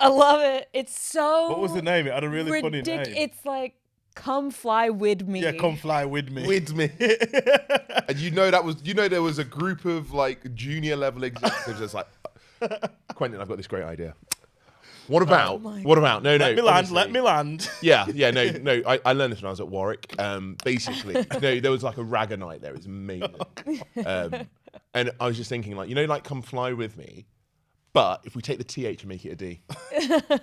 I love it. It's so. What was the name? It had a really funny ridic- name. It's like come fly with me. yeah, come fly with me. with me. and you know that was you know there was a group of like junior level executives that's like Quentin, I've got this great idea. What about my what about no no let me land. honestly. Let me land. Yeah, yeah, no, no. I, I learned this when I was at Warwick. Um, basically, no, there was like a ragga night there. It was amazing. Um, and I was just thinking, like, you know, like, come fly with me. But if we take the th and make it a d,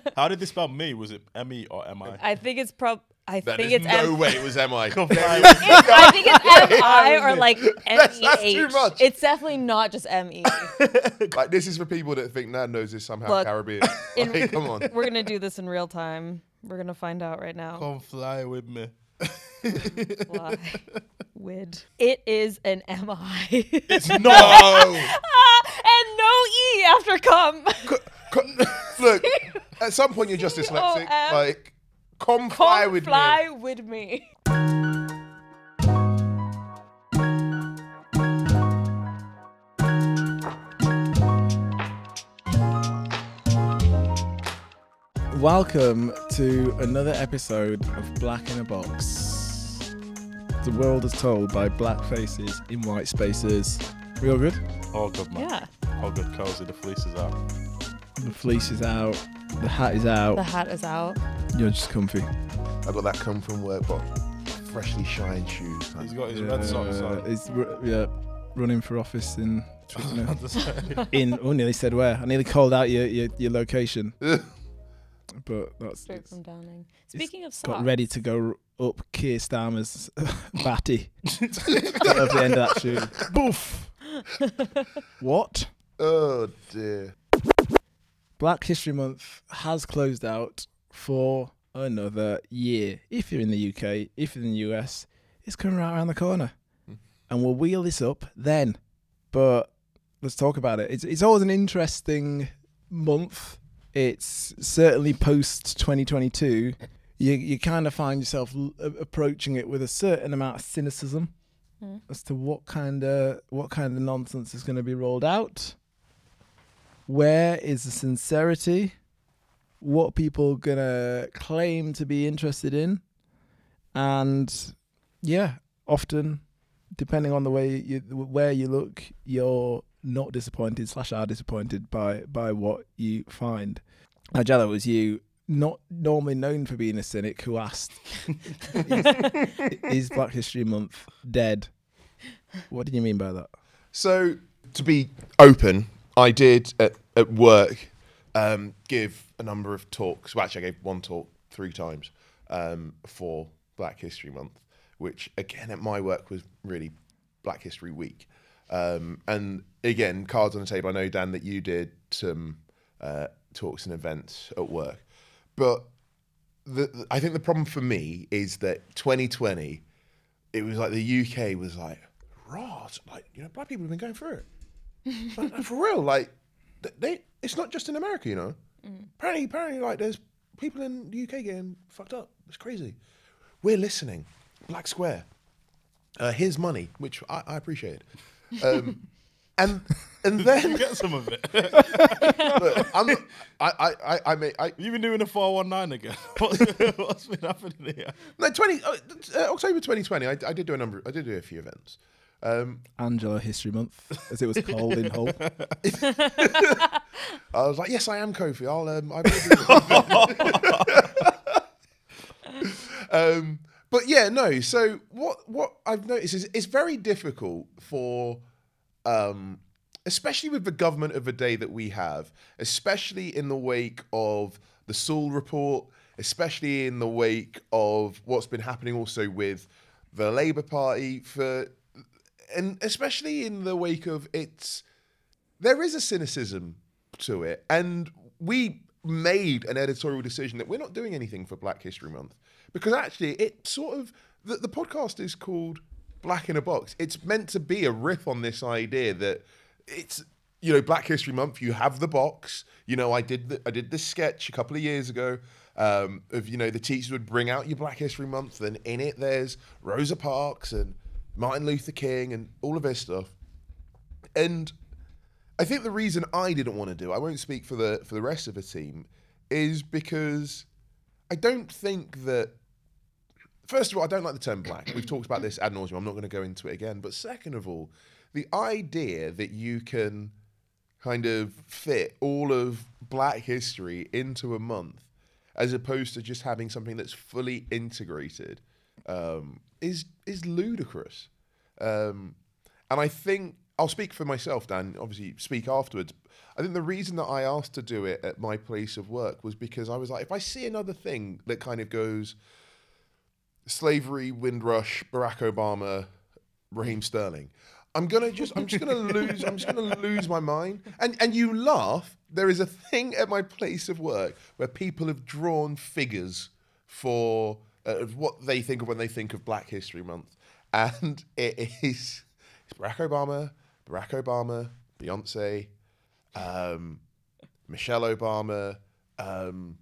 How did they spell me? Was it M E or M I? I think it's prob. I that think is it's no M- way it was mi. Come. I think it's M I or like M That's- E that's too H. much. It's definitely not just M E. like this is for people that think Nando's is somehow Look, Caribbean. in- Like, come on. We're gonna do this in real time. We're gonna find out right now. come fly with me. Fly with. It is an M I. It's. No. Ah, and no E after come. Co- Look, at some point you're just dyslexic. C-O-M. Like, come fly Come with fly me. Fly with me. Welcome to another episode of Black in a Box. The world is told by black faces in white spaces. We all good? All good, man. Yeah. All good, cozy. The fleece is out. The fleece is out. The hat is out. The hat is out. You're just comfy. I got that come from work, but freshly shined shoes. He's got his red socks Uh, on. He's ru- yeah, running for office in. Twickenham. In oh, nearly said where. I nearly called out your your, your location, but that's Straight from Downing. Speaking of socks. got ready to go up Keir Starmer's batty at the end of that shoe. Boof. what? oh dear. Black History Month has closed out for another year. If you're in the UK, if you're in the US, it's coming right around the corner. Hmm. And we'll wheel this up then. But let's talk about it. It's, it's always an interesting month. It's certainly post 2022. You, you kind of find yourself l- approaching it with a certain amount of cynicism Mm. as to what kind of what kind of nonsense is going to be rolled out. Where is the sincerity? What people gonna claim to be interested in? And yeah, often, depending on the way you where you look, you're not disappointed slash are disappointed by by what you find. Now, Jello, was you not normally known for being a cynic who asked, is, is Black History Month dead? What did you mean by that? So, to be open, I did at, at work um, give a number of talks. Well, actually, I gave one talk three times um, for Black History Month, which again at my work was really Black History Week. Um, and again, cards on the table. I know Dan that you did some uh, talks and events at work, but the, the- I think the problem for me is that 2020, it was like the UK was like, raw, like you know, black people have been going through it. Like, for real, like they, it's not just in America, you know. Apparently, apparently, like there's people in the UK getting fucked up. It's crazy. We're listening. Black Square. Uh, here's money, which I, I appreciate. Um, and and then Get some of it. look, I'm not, I I I I, may, I You've been doing a 419 again. What's, what's been happening here? no twenty uh, uh, October 2020. I, I did do a number. I did do a few events. Um, Angela History Month, as it was called in Hull. I was like, yes, I am Kofi. I'll um, I will do um, but yeah, no. So what what I've noticed is it's very difficult for, um, especially with the government of the day that we have, especially in the wake of the Sewell report, especially in the wake of what's been happening also with the Labour Party for, and especially in the wake of its there is a cynicism to it, and we made an editorial decision that we're not doing anything for Black History Month because actually it sort of the, the podcast is called Black in a Box. It's meant to be a riff on this idea that it's you know Black History Month. You have the box. You know I did the, I did this sketch a couple of years ago. Um, of you know the teachers would bring out your Black History Month, and in it there's Rosa Parks and Martin Luther King and all of this stuff. And I think the reason I didn't want to do, I won't speak for the for the rest of the team, is because I don't think that. First of all, I don't like the term black. We've talked about this ad nauseum. I'm not going to go into it again. But second of all, the idea that you can kind of fit all of black history into a month as opposed to just having something that's fully integrated um, is is ludicrous. Um, and I think I'll speak for myself, Dan. Obviously, speak afterwards. I think the reason that I asked to do it at my place of work was because I was like, if I see another thing that kind of goes slavery, Windrush, Barack Obama, Raheem Sterling, I'm gonna just I'm just gonna lose I'm just gonna lose my mind. And and you laugh. There is a thing at my place of work where people have drawn figures for uh, of what they think of when they think of Black History Month, and it is it's Barack Obama, Barack Obama, Beyonce, um, Michelle Obama. Um,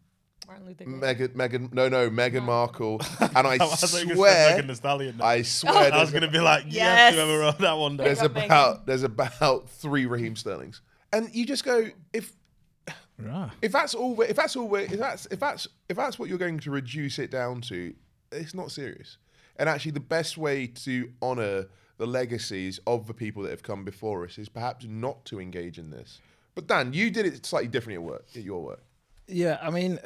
Martin Luther King. Megan, Megan, no, no, Meghan Markle, and I was like, swear, Megan Thee Stallion. I swear, I was there's, gonna be like, Yes. yes, whoever wrote that one down. there's up, Megan. about there's about three Raheem Sterlings, and you just go if Right. if that's all we- if that's all we- if that's if that's if that's what you're going to reduce it down to, it's not serious. And actually, the best way to honour the legacies of the people that have come before us is perhaps not to engage in this. But Dan, you did it slightly differently at work, at your work. Yeah, I mean,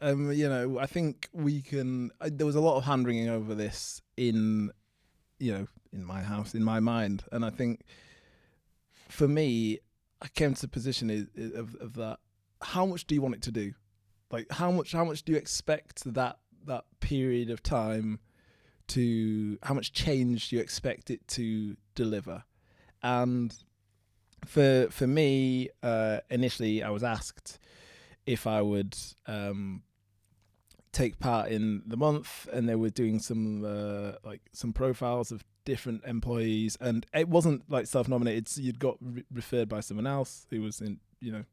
um, you know, I think we can. Uh, there was a lot of hand wringing over this in, you know, in my house, in my mind, and I think for me, I came to the position is, of, of that. How much do you want it to do? Like, how much? How much do you expect that that period of time to? How much change do you expect it to deliver? And for for me, uh, initially, I was asked if I would um, take part in the month, and they were doing some uh, like some profiles of different employees, and it wasn't like self-nominated. So you'd got re- referred by someone else who was in, you know,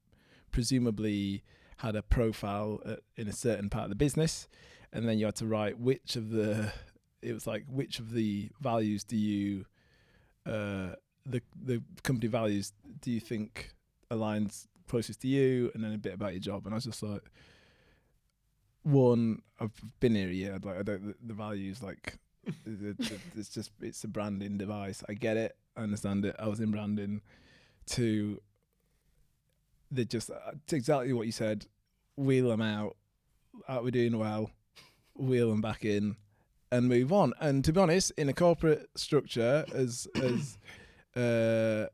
presumably had a profile uh, in a certain part of the business, and then you had to write which of the. It was like which of the values do you, uh, the the company values do you think aligns closest to you, and then a bit about your job. And I was just like, one, I've been here a year. Like, I don't. The, the values, like, it- it- it's just it's a branding device. I get it. I understand it. I was in branding. Two, they just uh, it's exactly what you said. Wheel them out. Are we doing well? Wheel them back in, and move on. And to be honest, in a corporate structure, as as uh,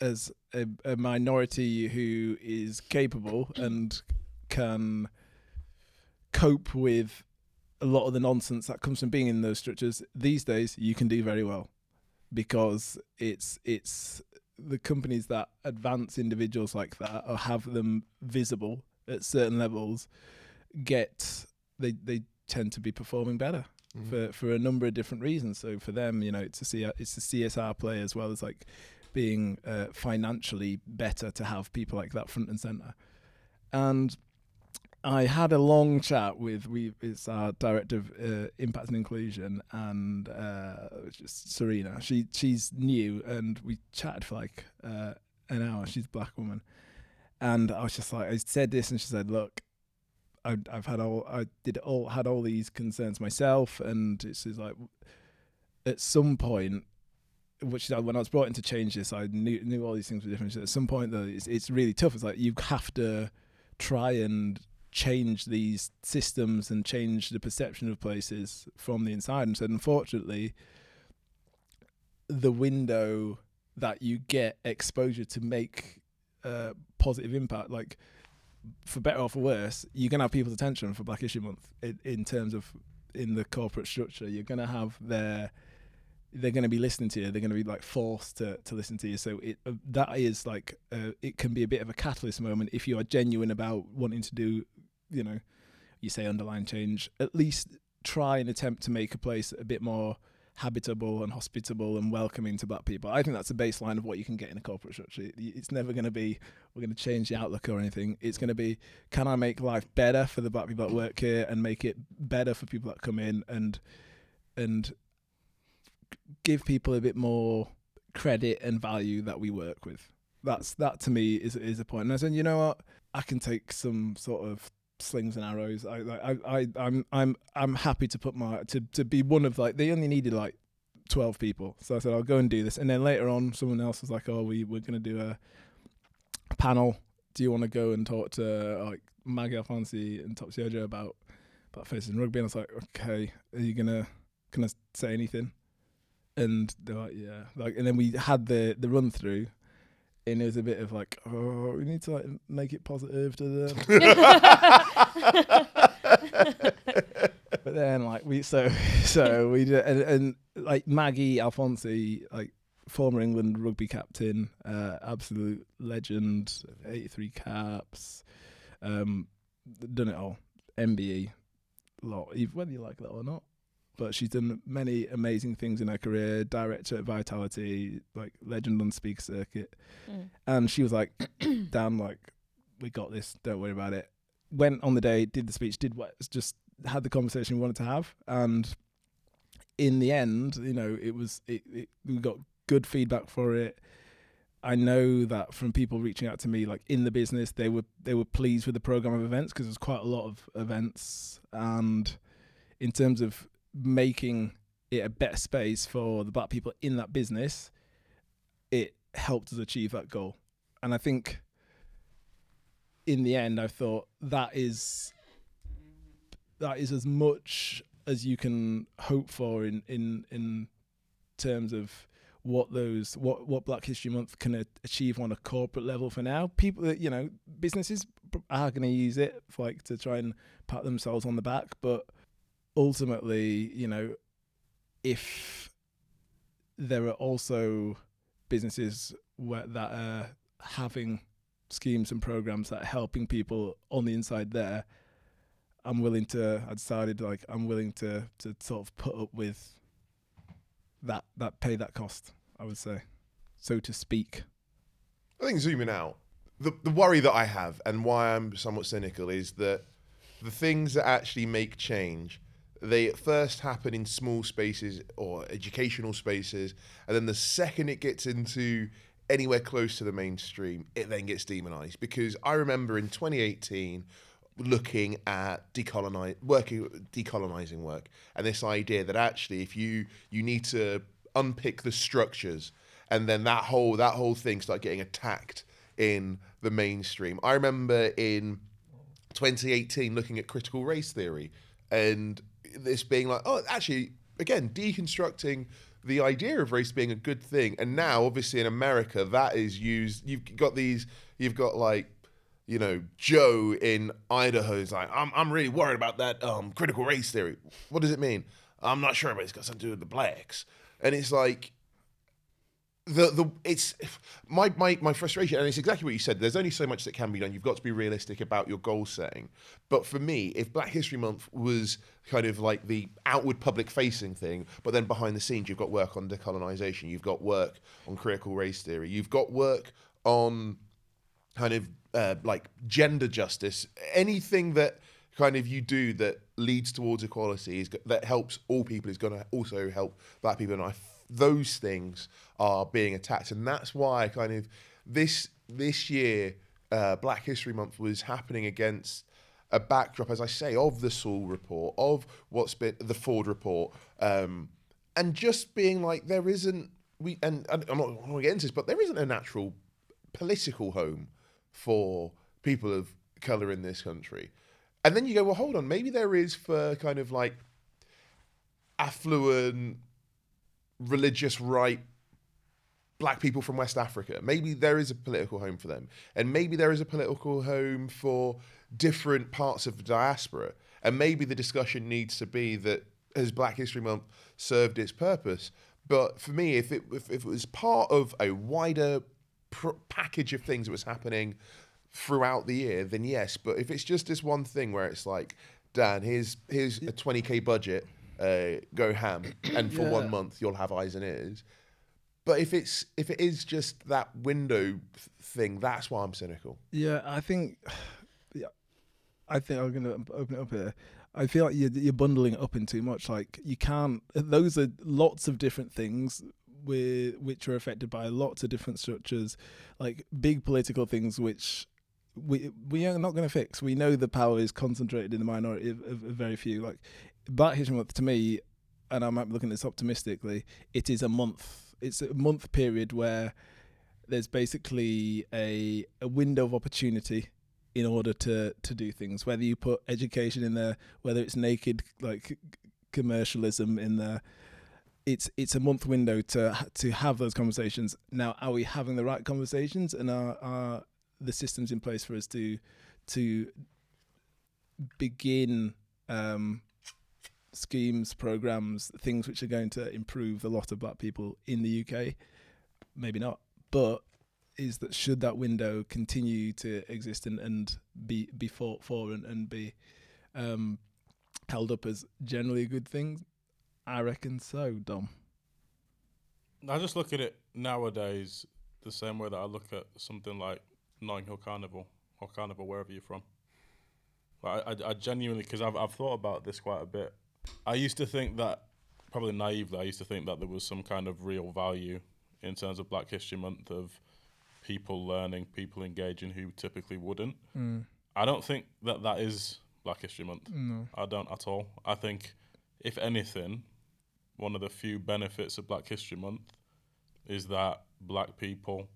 as a, a minority who is capable and can cope with a lot of the nonsense that comes from being in those structures these days you can do very well because it's it's the companies that advance individuals like that or have them visible at certain levels get they they tend to be performing better for for a number of different reasons. So for them, you know, it's a C- it's a CSR play as well as like being uh, financially better to have people like that front and center. And I had a long chat with we it's our director of uh, impact and inclusion and uh, Serena. She she's new and we chatted for like uh, an hour. She's a black woman, and I was just like I said this and she said, look. I, I've had all I did all had all these concerns myself, and it's like at some point, which when I was brought in to change this, I knew knew all these things were different. At some point, though, it's it's really tough. It's like you have to try and change these systems and change the perception of places from the inside. And said, unfortunately, the window that you get exposure to make uh, positive impact, like for better or for worse, you're gonna have people's attention for Black Issue Month in, in terms of in the corporate structure. You're gonna have their they're going to be listening to you. They're going to be like forced to, to listen to you. So it uh, that is like uh, it can be a bit of a catalyst moment if you are genuine about wanting to do, you know, you say underline change. At least try and attempt to make a place a bit more habitable and hospitable and welcoming to black people. I think that's a baseline of what you can get in a corporate structure. It's never going to be we're going to change the outlook or anything. It's going to be can I make life better for the black people that work here and make it better for people that come in and and give people a bit more credit and value that we work with. that's that to me is is a point. And I said, you know what, I can take some sort of slings and arrows. I I I I'm I'm I'm happy to put my to to be one of like they only needed like twelve people, so I said I'll go and do this. And then later on, someone else was like, oh, we we're gonna do a panel. Do you want to go and talk to like Maggie Alfonsi and Topsy about about facing rugby? And I was like, okay, are you gonna can I say anything? And they're like, yeah, like, and then we had the the run through, and it was a bit of like, oh, we need to like make it positive to them. but then like we so so we did and, and like Maggie Alfonsi like former England rugby captain uh absolute legend 83 caps um done it all. MBE lot. Whether you like that or not but she's done many amazing things in her career director at Vitality like legend on speaker circuit. Mm. and she was like damn like we got this don't worry about it. Went on the day did the speech did what just had the conversation we wanted to have. And in the end you know it was it, it we got good feedback for it. I know that from people reaching out to me like in the business they were they were pleased with the program of events because there's quite a lot of events. And in terms of making it a better space for the black people in that business it helped us achieve that goal. And i think in the end i thought that is that is as much as you can hope for in in in terms of what those what what black history month can achieve on a corporate level for now. People that you know businesses are going to use it like to try and pat themselves on the back but ultimately you know if there are also businesses where, that are having schemes and programs that are helping people on the inside there i'm willing to i decided like i'm willing to to sort of put up with that that pay that cost i would say so to speak. I think zooming out, the the worry that I have and why I'm somewhat cynical is that the things that actually make change, they first happen in small spaces or educational spaces, and then the second it gets into anywhere close to the mainstream, it then gets demonized. Because I remember in 2018 looking at decolonize working decolonizing work and this idea that actually if you you need to unpick the structures and then that whole that whole thing started getting attacked in the mainstream. I remember in 2018 looking at critical race theory and this being like, oh, actually, again, deconstructing the idea of race being a good thing. And now, obviously, in America, that is used. You've got these, you've got like, you know, Joe in Idaho is like, I'm, I'm really worried about that um, critical race theory. What does it mean? I'm not sure, but it's got something to do with the blacks. And it's like, the the it's my my my frustration and it's exactly what you said there's only so much that can be done you've got to be realistic about your goal setting. But for me if black history month was kind of like the outward public facing thing but then behind the scenes you've got work on decolonization you've got work on critical race theory you've got work on kind of uh, like gender justice anything that kind of you do that leads towards equality is that helps all people is going to also help black people and I those things are being attacked and that's why kind of this this year uh, Black History Month was happening against a backdrop as I say of the Sewell report of what's been the Forde report um, and just being like there isn't we and, and I'm not going to get into this but there isn't a natural political home for people of color in this country. And then you go, well, hold on, maybe there is for kind of like affluent, religious right black people from West Africa. Maybe there is a political home for them. And maybe there is a political home for different parts of the diaspora. And maybe the discussion needs to be that has Black History Month served its purpose? But for me, if it if, if it was part of a wider pr- package of things that was happening throughout the year, then yes. But if it's just this one thing where it's like, Dan, here's here's a 20k budget, uh, go ham, and for Yeah. one month you'll have eyes and ears. But if it's if it is just that window thing, that's why I'm cynical. Yeah, I think. Yeah, I think I'm gonna open it up here. I feel like you're, you're bundling it up in too much. Like you can't. Those are lots of different things. with which are affected by lots of different structures, like big political things which we we are not going to fix. We know the power is concentrated in the minority of, of, of very few. Like Black History Month to me, and I might be looking at this optimistically. It is a month. It's a month period where there's basically a a window of opportunity in order to to do things. Whether you put education in there, whether it's naked like commercialism in there, it's it's a month window to to have those conversations. Now, are we having the right conversations, and are are the systems in place for us to to begin um, schemes, programs, things which are going to improve the lot of black people in the UK? Maybe not, but is that should that window continue to exist and, and be be fought for and, and be um, held up as generally a good thing? I reckon so, Dom. I just look at it nowadays the same way that I look at something like Notting Hill Carnival or Carnival wherever you're from. I, I genuinely because I've I've thought about this quite a bit. I used to think that probably naively I used to think that there was some kind of real value in terms of Black History Month of people learning, people engaging who typically wouldn't. Mm. I don't think that that is Black History Month. No. I don't at all. I think, if anything, one of the few benefits of Black History Month is that black people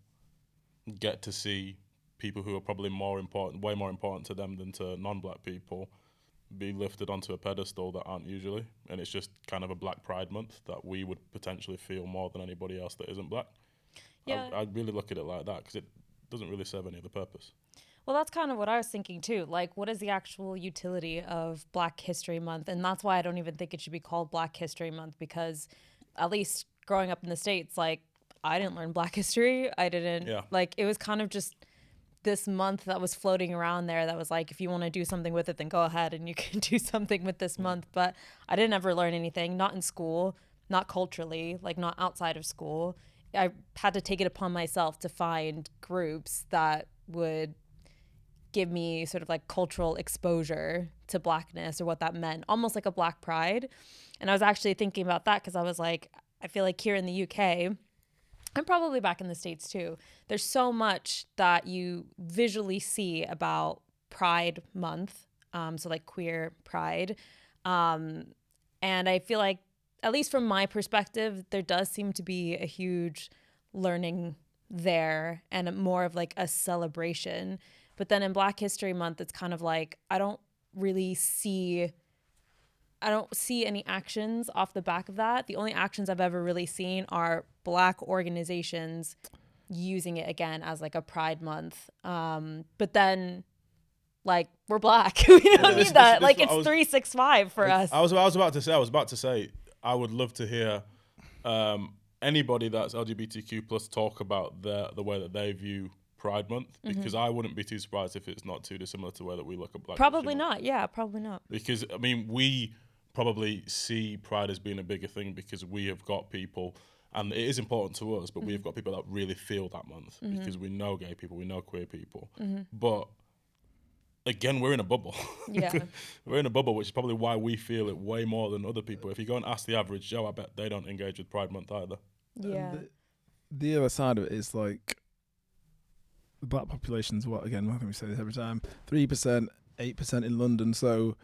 get to see people who are probably more important, way more important to them than to non-black people, be lifted onto a pedestal that aren't usually, and it's just kind of a Black Pride Month that we would potentially feel more than anybody else that isn't black. Yeah. I, I really look at it like that because it doesn't really serve any other purpose. Well, that's kind of what I was thinking too. Like, what is the actual utility of Black History Month? And that's why I don't even think it should be called Black History Month because, at least growing up in the States, like, I didn't learn Black history. I didn't, Yeah. like, it was kind of just this month that was floating around there that was like, if you want to do something with it, then go ahead and you can do something with this month. But I didn't ever learn anything, not in school, not culturally, like, not outside of school. I had to take it upon myself to find groups that would give me sort of like cultural exposure to blackness or what that meant, almost like a black pride. And I was actually thinking about that because I was like, I feel like here in the UK, and probably back in the States too, there's so much that you visually see about Pride Month. Um, so, like queer pride. Um, and I feel like, at least from my perspective, there does seem to be a huge learning there and more of like a celebration. But then in Black History Month, it's kind of like I don't really see I don't see any actions off the back of that. The only actions I've ever really seen are black organizations using it again as like a pride month. Um, but then like we're black. we don't this- need this- that. this like it's was- three six five for us. I was I was about to say I was about to say I would love to hear um, anybody that's LGBTQ plus talk about the the way that they view Pride Month Mm-hmm. because I wouldn't be too surprised if it's not too dissimilar to the way that we look at Black. Probably History Month. not. Yeah, probably not. Because I mean we probably see Pride as being a bigger thing because we have got people. And it is important to us, but we've mm-hmm. got people that really feel that month mm-hmm. because we know gay people, we know queer people. Mm-hmm. But again, we're in a bubble. Yeah. we're in a bubble, which is probably why we feel it way more than other people. If you go and ask the average Joe, I bet they don't engage with Pride Month either. Yeah. The, the other side of it is like the black population's what again? I think we say this every time. Three percent, eight percent in London. So,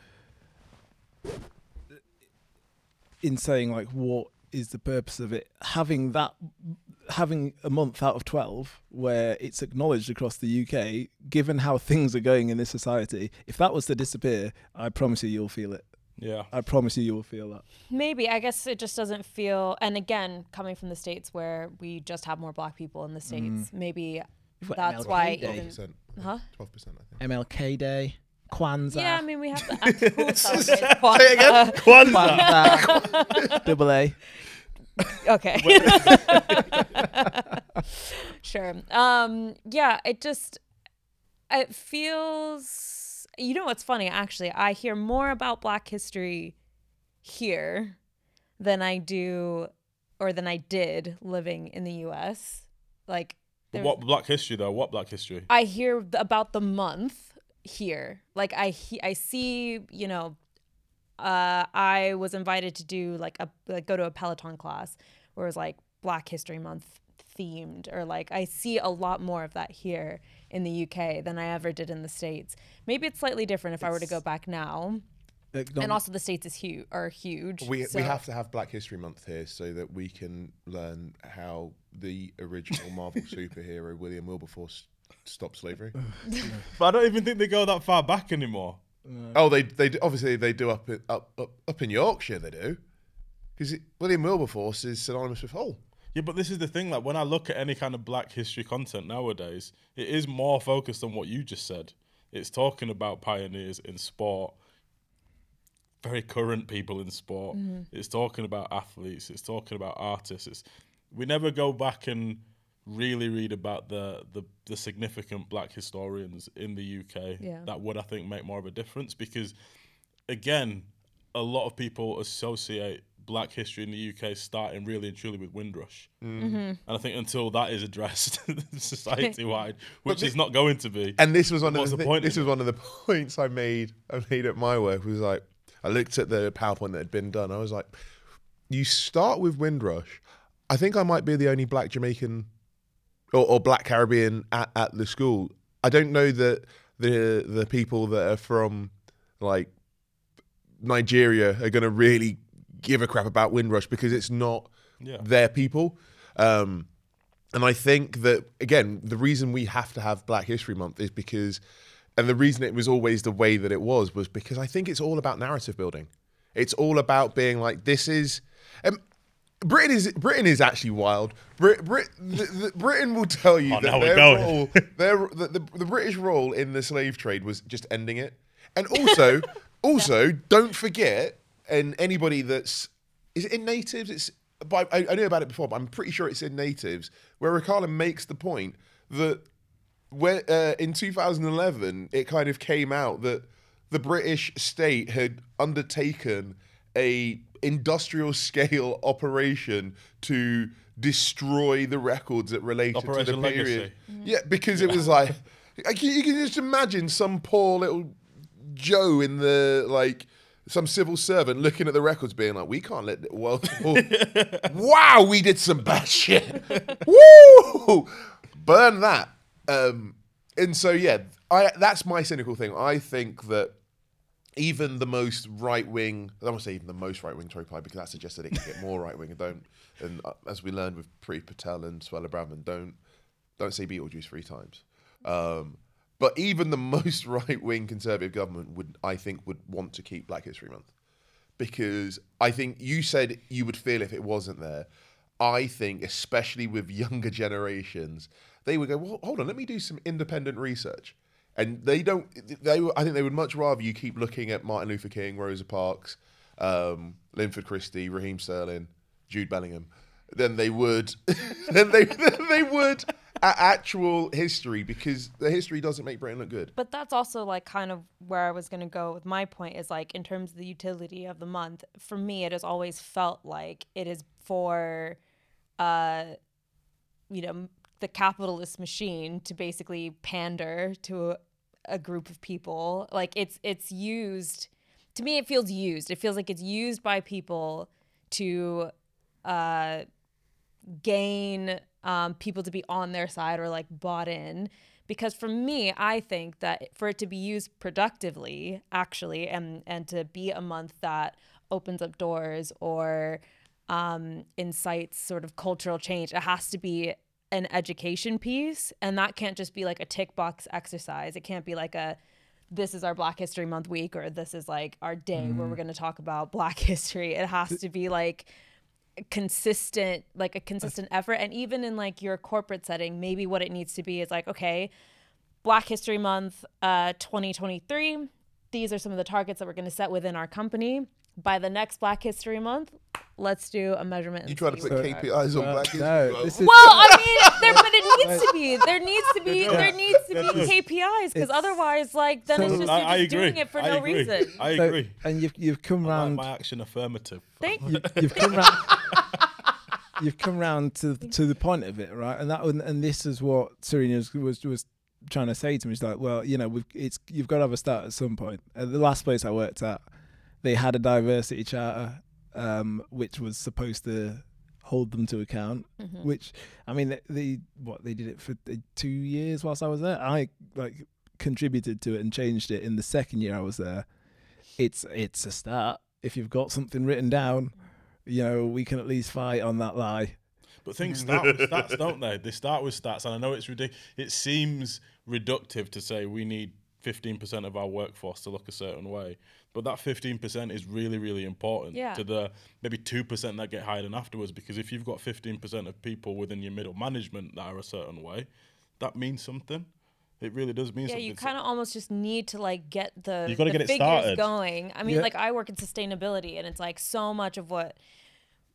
in saying like what is the purpose of it, having that, having a month out of twelve where it's acknowledged across the UK, given how things are going in this society, if that was to disappear, I promise you, you'll feel it. Yeah. I promise you, you will feel that. Maybe. I guess it just doesn't feel and again, coming from the States where we just have more black people in the mm. States, maybe You've that's MLK why Day. even 12%. Huh? 12%, I think. MLK Day, Kwanzaa. Yeah, I mean we have the who celebrates Say Kwanzaa? Kwanzaa. Double A. Okay. sure. Um, yeah, it just it feels you know what's funny actually? I hear more about black history here than I do or than I did living in the US. Like what Black History though? What Black History? I hear about the month here. Like I he- I see, you know, uh, I was invited to do like a like go to a Peloton class where it was like Black History Month themed or like I see a lot more of that here in the UK than I ever did in the States. Maybe it's slightly different if I were to go back now. Like, And also the States is huge are huge. We, so- we have to have Black History Month here so that we can learn how the original Marvel superhero William Wilberforce stopped slavery. But I don't even think they go that far back anymore. Oh, they they do- obviously they do up in, up up, up in Yorkshire. They do because William Wilberforce is synonymous with Hull. Yeah, but this is the thing. Like when I look at any kind of Black history content nowadays, it is more focused on what you just said. It's talking about pioneers in sport, very current people in sport. Mm. It's talking about athletes. It's talking about artists. It's we never go back and really read about the the, the significant Black historians in the UK. Yeah. That would I think make more of a difference because again, a lot of people associate black history in the UK starting really and truly with Windrush. Mm. Mm-hmm. And I think until that is addressed society wide, which is not going to be. And this was one of the, the thi- point this in was one of the points I made I made at my work was like I looked at the PowerPoint that had been done. I was like, you start with Windrush. I think I might be the only black Jamaican or, or black Caribbean at, at the school. I don't know that the the people that are from like Nigeria are going to really give a crap about Windrush because it's not Yeah. their people. Um, and I think that again, the reason we have to have Black History Month is because, and the reason it was always the way that it was was because I think it's all about narrative building. It's all about being like this is. Um, Britain is Britain is actually wild. Brit, Brit, the, the, Britain will tell you Oh, that their role, their the, the, the British role in the slave trade was just ending it, and also also don't forget, and anybody that's is it in natives? It's but I, I knew about it before, but I'm pretty sure it's in natives where Riccardo makes the point that when uh, in 2011 it kind of came out that the British state had undertaken a industrial scale operation to destroy the records that related to the Operation period. Legacy. Yeah, because it was like, like you, you can just imagine some poor little Joe in the like some civil servant looking at the records, being like, "We can't let the well, wow, we did some bad shit, woo, burn that." Um, and so yeah, I that's my cynical thing. I think that even the most right wing, I to say even the most right wing Tory party because that suggests that it can get more right wing. And don't, and uh, as we learned with Pri Patel and Suella Braverman, don't don't say Beetlejuice three times. Um, but even the most right wing conservative government would, I think, would want to keep Black History Month because I think you said you would feel if it wasn't there. I think, especially with younger generations, they would go, "Well, hold on, let me do some independent research." And they don't. They, I think they would much rather you keep looking at Martin Luther King, Rosa Parks, um, Linford Christie, Raheem Sterling, Jude Bellingham, than they would, than they they would at actual history because the history doesn't make Britain look good. But that's also like kind of where I was going to go with my point is like in terms of the utility of the month. For me, it has always felt like it is for, uh, you know, the capitalist machine to basically pander to a, group of people. Like it's it's used. To me, it feels used. It feels like it's used by people to uh, gain um, people to be on their side or like bought in. Because for me, I think that for it to be used productively, actually, and and to be a month that opens up doors or um, incites sort of cultural change, it has to be an education piece, and that can't just be like a tick box exercise. It can't be like a this is our Black History Month week or this is like our day where we're going to talk about Black history. It has to be like consistent like a consistent effort and even in like your corporate setting maybe what it needs to be is like okay black history month uh 2023 these are some of the targets that we're going to set within our company by the next black history month let's do a measurement You try to put where we're at. KPIs on Well, Black History no, Month. is- well i mean there but it needs to be there needs to be there needs to be kpis because otherwise like then it's just I, you're I just doing it for I no agree. reason I So- agree. and you've you've come I like round. my action affirmative. thank you, you've come round. you've come round to to the point of it, right? And that and, and this is what Serena was, was was trying to say to me. She's like, well, you know, we've, it's you've got to have a start at some point. At the last place I worked at, they had a diversity charter, um, which was supposed to hold them to account. Mhm. Which I mean, they, they what they did it for two years whilst I was there. I like contributed to it and changed it in the second year I was there. It's it's a start. If you've got something written down, you know we can at least fight on that lie. But things start with stats, don't they? They start with stats, and I know it's ridiculous. It seems reductive to say we need 15% of our workforce to look a certain way, but that 15% is really, really important Yeah. to the maybe 2% that get hired in afterwards. Because if you've got 15% of people within your middle management that are a certain way, that means something. It really does mean Yeah, something. Yeah, you kind of almost just need to like get the, You gotta the get it figures started. going. I mean, Yeah. like I work in sustainability, and it's like so much of what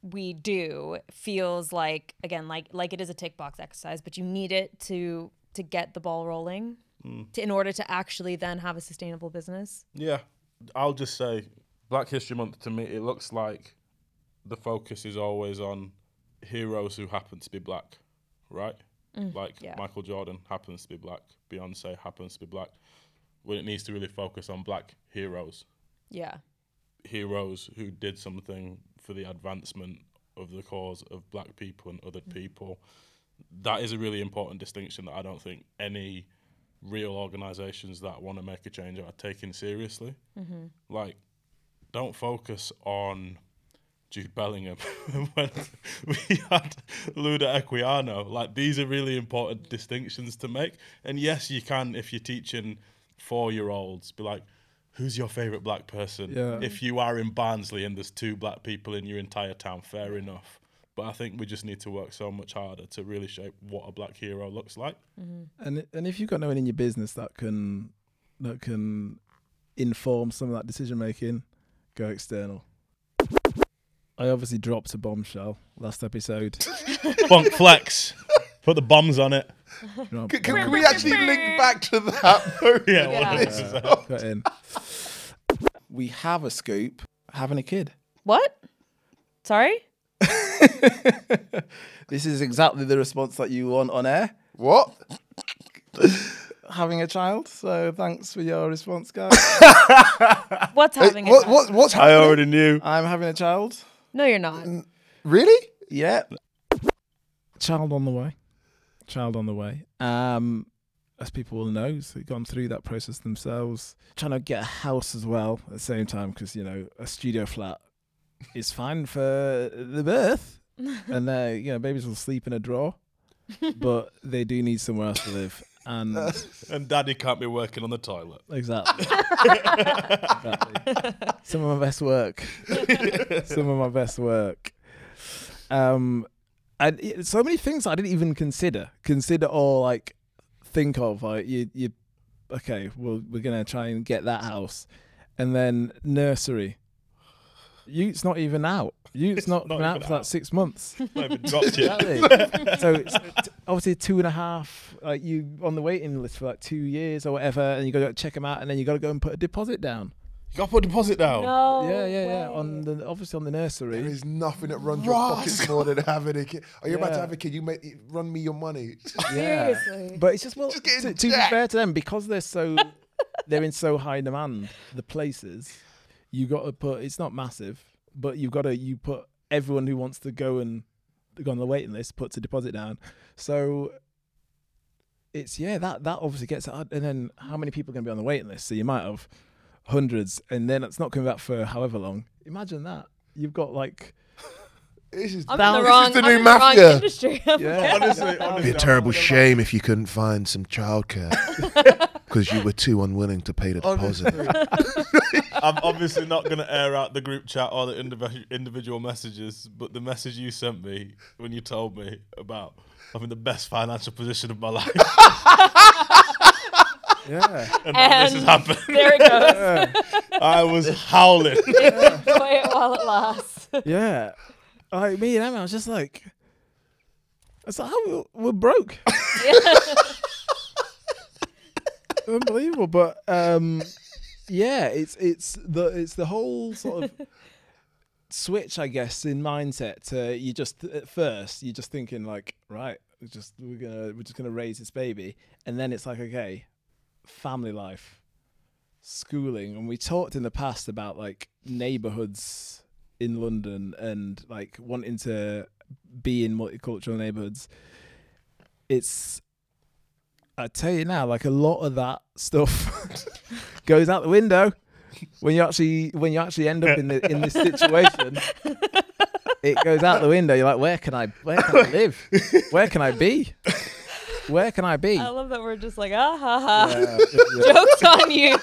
we do feels like again like like it is a tick box exercise, but you need it to to get the ball rolling Mm. to, in order to actually then have a sustainable business. Yeah, I'll just say Black History Month to me, it looks like the focus is always on heroes who happen to be black, right? like yeah. Michael Jordan happens to be black, Beyonce happens to be black. When it needs to really focus on black heroes, Yeah. heroes who did something for the advancement of the cause of black people and other people. That is a really important distinction that I don't think any real organizations that want to make a change are taking seriously. Mm-hmm. Like, don't focus on Jude Bellingham when we had Olaudah Equiano. Like, these are really important distinctions to make. And yes, you can, if you're teaching four year olds, be like, who's your favorite black person? Yeah. If you are in Barnsley and there's two black people in your entire town, fair enough. But I think we just need to work so much harder to really shape what a black hero looks like. Mm-hmm. And and if you've got no one in your business that can that can inform some of that decision making, go external. I obviously dropped a bombshell last episode. Funk flex. Put the bombs on it. Can, can, can we actually link back to that? Yeah, Yeah. 100%. In. We have a scoop having a kid. What? Sorry? This is exactly the response that you want on air. What? Having a child. So thanks for your response, guys. What's Hey, having a what, child? what, what's I already knew. I'm having a child. No, you're not. Really? Yeah. Child on the way. Child on the way. Um, as people will know, so they've gone through that process themselves. Trying to get a house as well at the same time because you know a studio flat is fine for the birth, and uh, you know babies will sleep in a drawer, but they do need somewhere else to live. And And daddy can't be working on the toilet. exactly, exactly. Some of my best work. Some of my best work. Um, and it- so many things I didn't even consider, consider or like think of. Like you, you, okay, well, we're gonna try and get that house, and then nursery. Youth's not even out. Youth's not, not been out for like out. six months. Not even dropped yet. Exactly. so it's t- obviously two and a half. Like you on the waiting list for like two years or whatever, and you got to check them out, and then you got to go and put a deposit down. You got to put a deposit down. No. yeah, yeah, yeah. On the obviously on the nursery. There is nothing that runs your pockets more than having a kid. Are you about to have a kid? You make run me your money. Yeah. Seriously. But it's just well Just to, to be fair to them because they're so they're in so high demand. The places you got to put. It's not massive, but you've got to you put everyone who wants to go and go on the waiting list puts a deposit down. So it's yeah that that obviously gets uh, and then how many people are going to be on the waiting list? So you might have hundreds, and then it's not coming back for however long. Imagine that you've got like This is I'm That in the wrong, the I'm new in the wrong mafia. industry. yeah. Honestly, honestly, be a I'm terrible shame if you couldn't find some childcare because you were too unwilling to pay the deposit. I'm obviously not going to air out the group chat or the indiv- individual messages, but the message you sent me when you told me about having the best financial position of my life yeah. and, now this has happened, there it goes. I was howling. Enjoy it while it lasts. Yeah. Like me and Emma, I was just like, it's like, how we're broke. Unbelievable. But um, yeah, it's it's the it's the whole sort of switch, I guess, in mindset. To you just at first you're just thinking like, right, we're just we're gonna we're just gonna raise this baby, and then it's like, okay, family life, schooling, and we talked in the past about like neighborhoods in London and like wanting to be in multicultural neighborhoods. It's I tell you now, like a lot of that stuff goes out the window when you actually when you actually end up in the in this situation. It goes out the window. You're like, where can I where can I live? Where can I be? Where can I be? I love that we're just like, ah ha ha. Yeah, yeah, Joke's on you.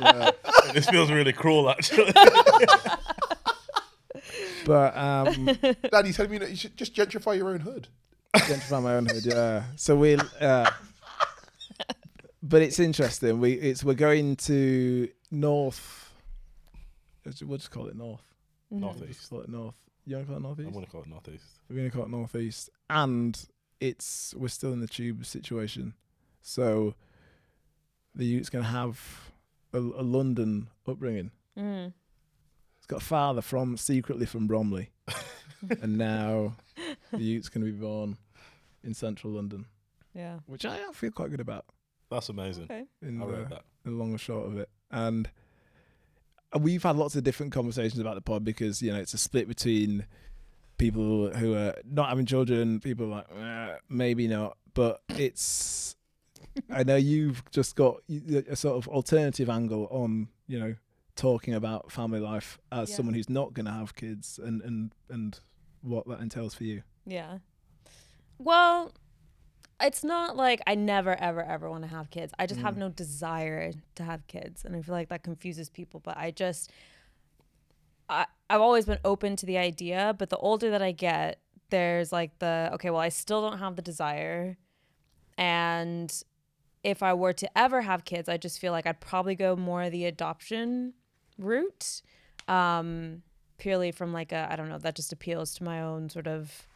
yeah. this feels really cruel, actually. But um, Dad, you telling me that you should just gentrify your own hood? gentrify my own hood. Yeah. So we, uh, but it's interesting. We it's we're going to north. We'll just call it north. Mm-hmm. Just Northeast. call it north. You want to call it northeast? I'm northeast? going to call it Northeast. We're going to call it northeast, and it's we're still in the tube situation. So the youth's going to have a, a London upbringing. Mm. He's got a father from secretly from Bromley, and now the youth's going to be born in central London, Yeah. which I feel quite good about. That's amazing. Okay. In I the, read that. the long and short of it, and we've had lots of different conversations about the pod because you know it's a split between people who are not having children, people like "Eh, maybe not, but it's. I know you've just got a sort of alternative angle on you know talking about family life as Yeah. someone who's not going to have kids and and and what that entails for you. Yeah. Well, it's not like I never, ever, ever want to have kids. I just have Mm. no desire to have kids. And I feel like that confuses people. But I just, I, I've always been open to the idea. But the older that I get, there's like the, okay, well, I still don't have the desire. And if I were to ever have kids, I just feel like I'd probably go more the adoption route. Um, purely from like a, I don't know, that just appeals to my own sort of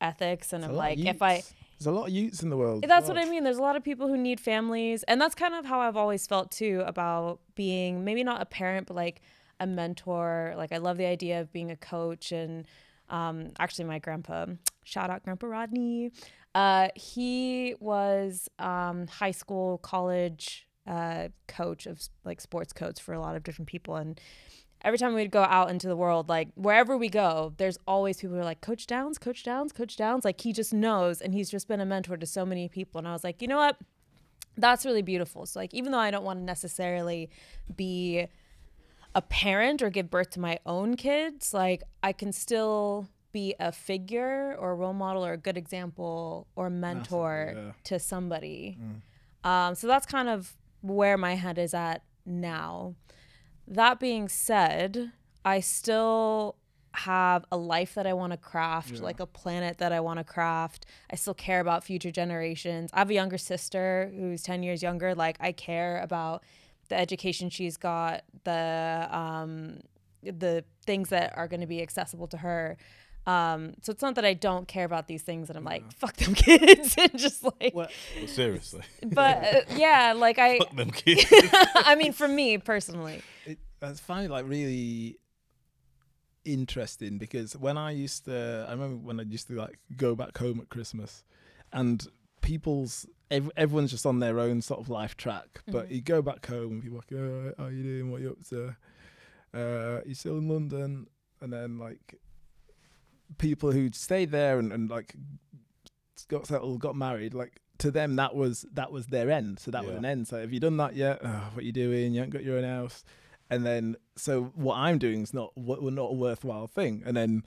ethics. And I'm of like, if I. there's a lot of youths in the world. that's what I mean. There's a lot of people who need families, and that's kind of how I've always felt too about being maybe not a parent, but like a mentor. Like I love the idea of being a coach, and um, actually, my grandpa, shout out Grandpa Rodney, uh, he was um, high school, college uh, coach of like sports coach for a lot of different people, and every time we'd go out into the world, like wherever we go, there's always people who are like, Coach Downs, Coach Downs, Coach Downs. Like he just knows and he's just been a mentor to so many people. And I was like, you know what? That's really beautiful. So like even though I don't want to necessarily be a parent or give birth to my own kids, like I can still be a figure or a role model or a good example or mentor yeah. to somebody. Um, so that's kind of where my head is at now. That being said, I still have a life that I want to craft, Yeah. like a planet that I want to craft. I still care about future generations. I have a younger sister who's 10 years younger. Like, I care about the education she's got, the, um, the things that are going to be accessible to her. Um, so it's not that I don't care about these things and I'm like, fuck them kids and just like, Well, seriously, but uh, yeah, like I, fuck them kids. I mean, for me personally, it, that's finally like really interesting because when I used to, I remember when I used to like go back home at Christmas, and people's ev- everyone's just on their own sort of life track. But Mhm. you go back home and people are like, oh, "How you doing? What you up to? Uh, you still in London?" And then like people who stayed there and, and like got settled, got married, like to them that was that was their end. So that was an end. So have you done that yet? Oh, what you doing? You haven't got your own house. And then so what I'm doing is not what not a worthwhile thing. And then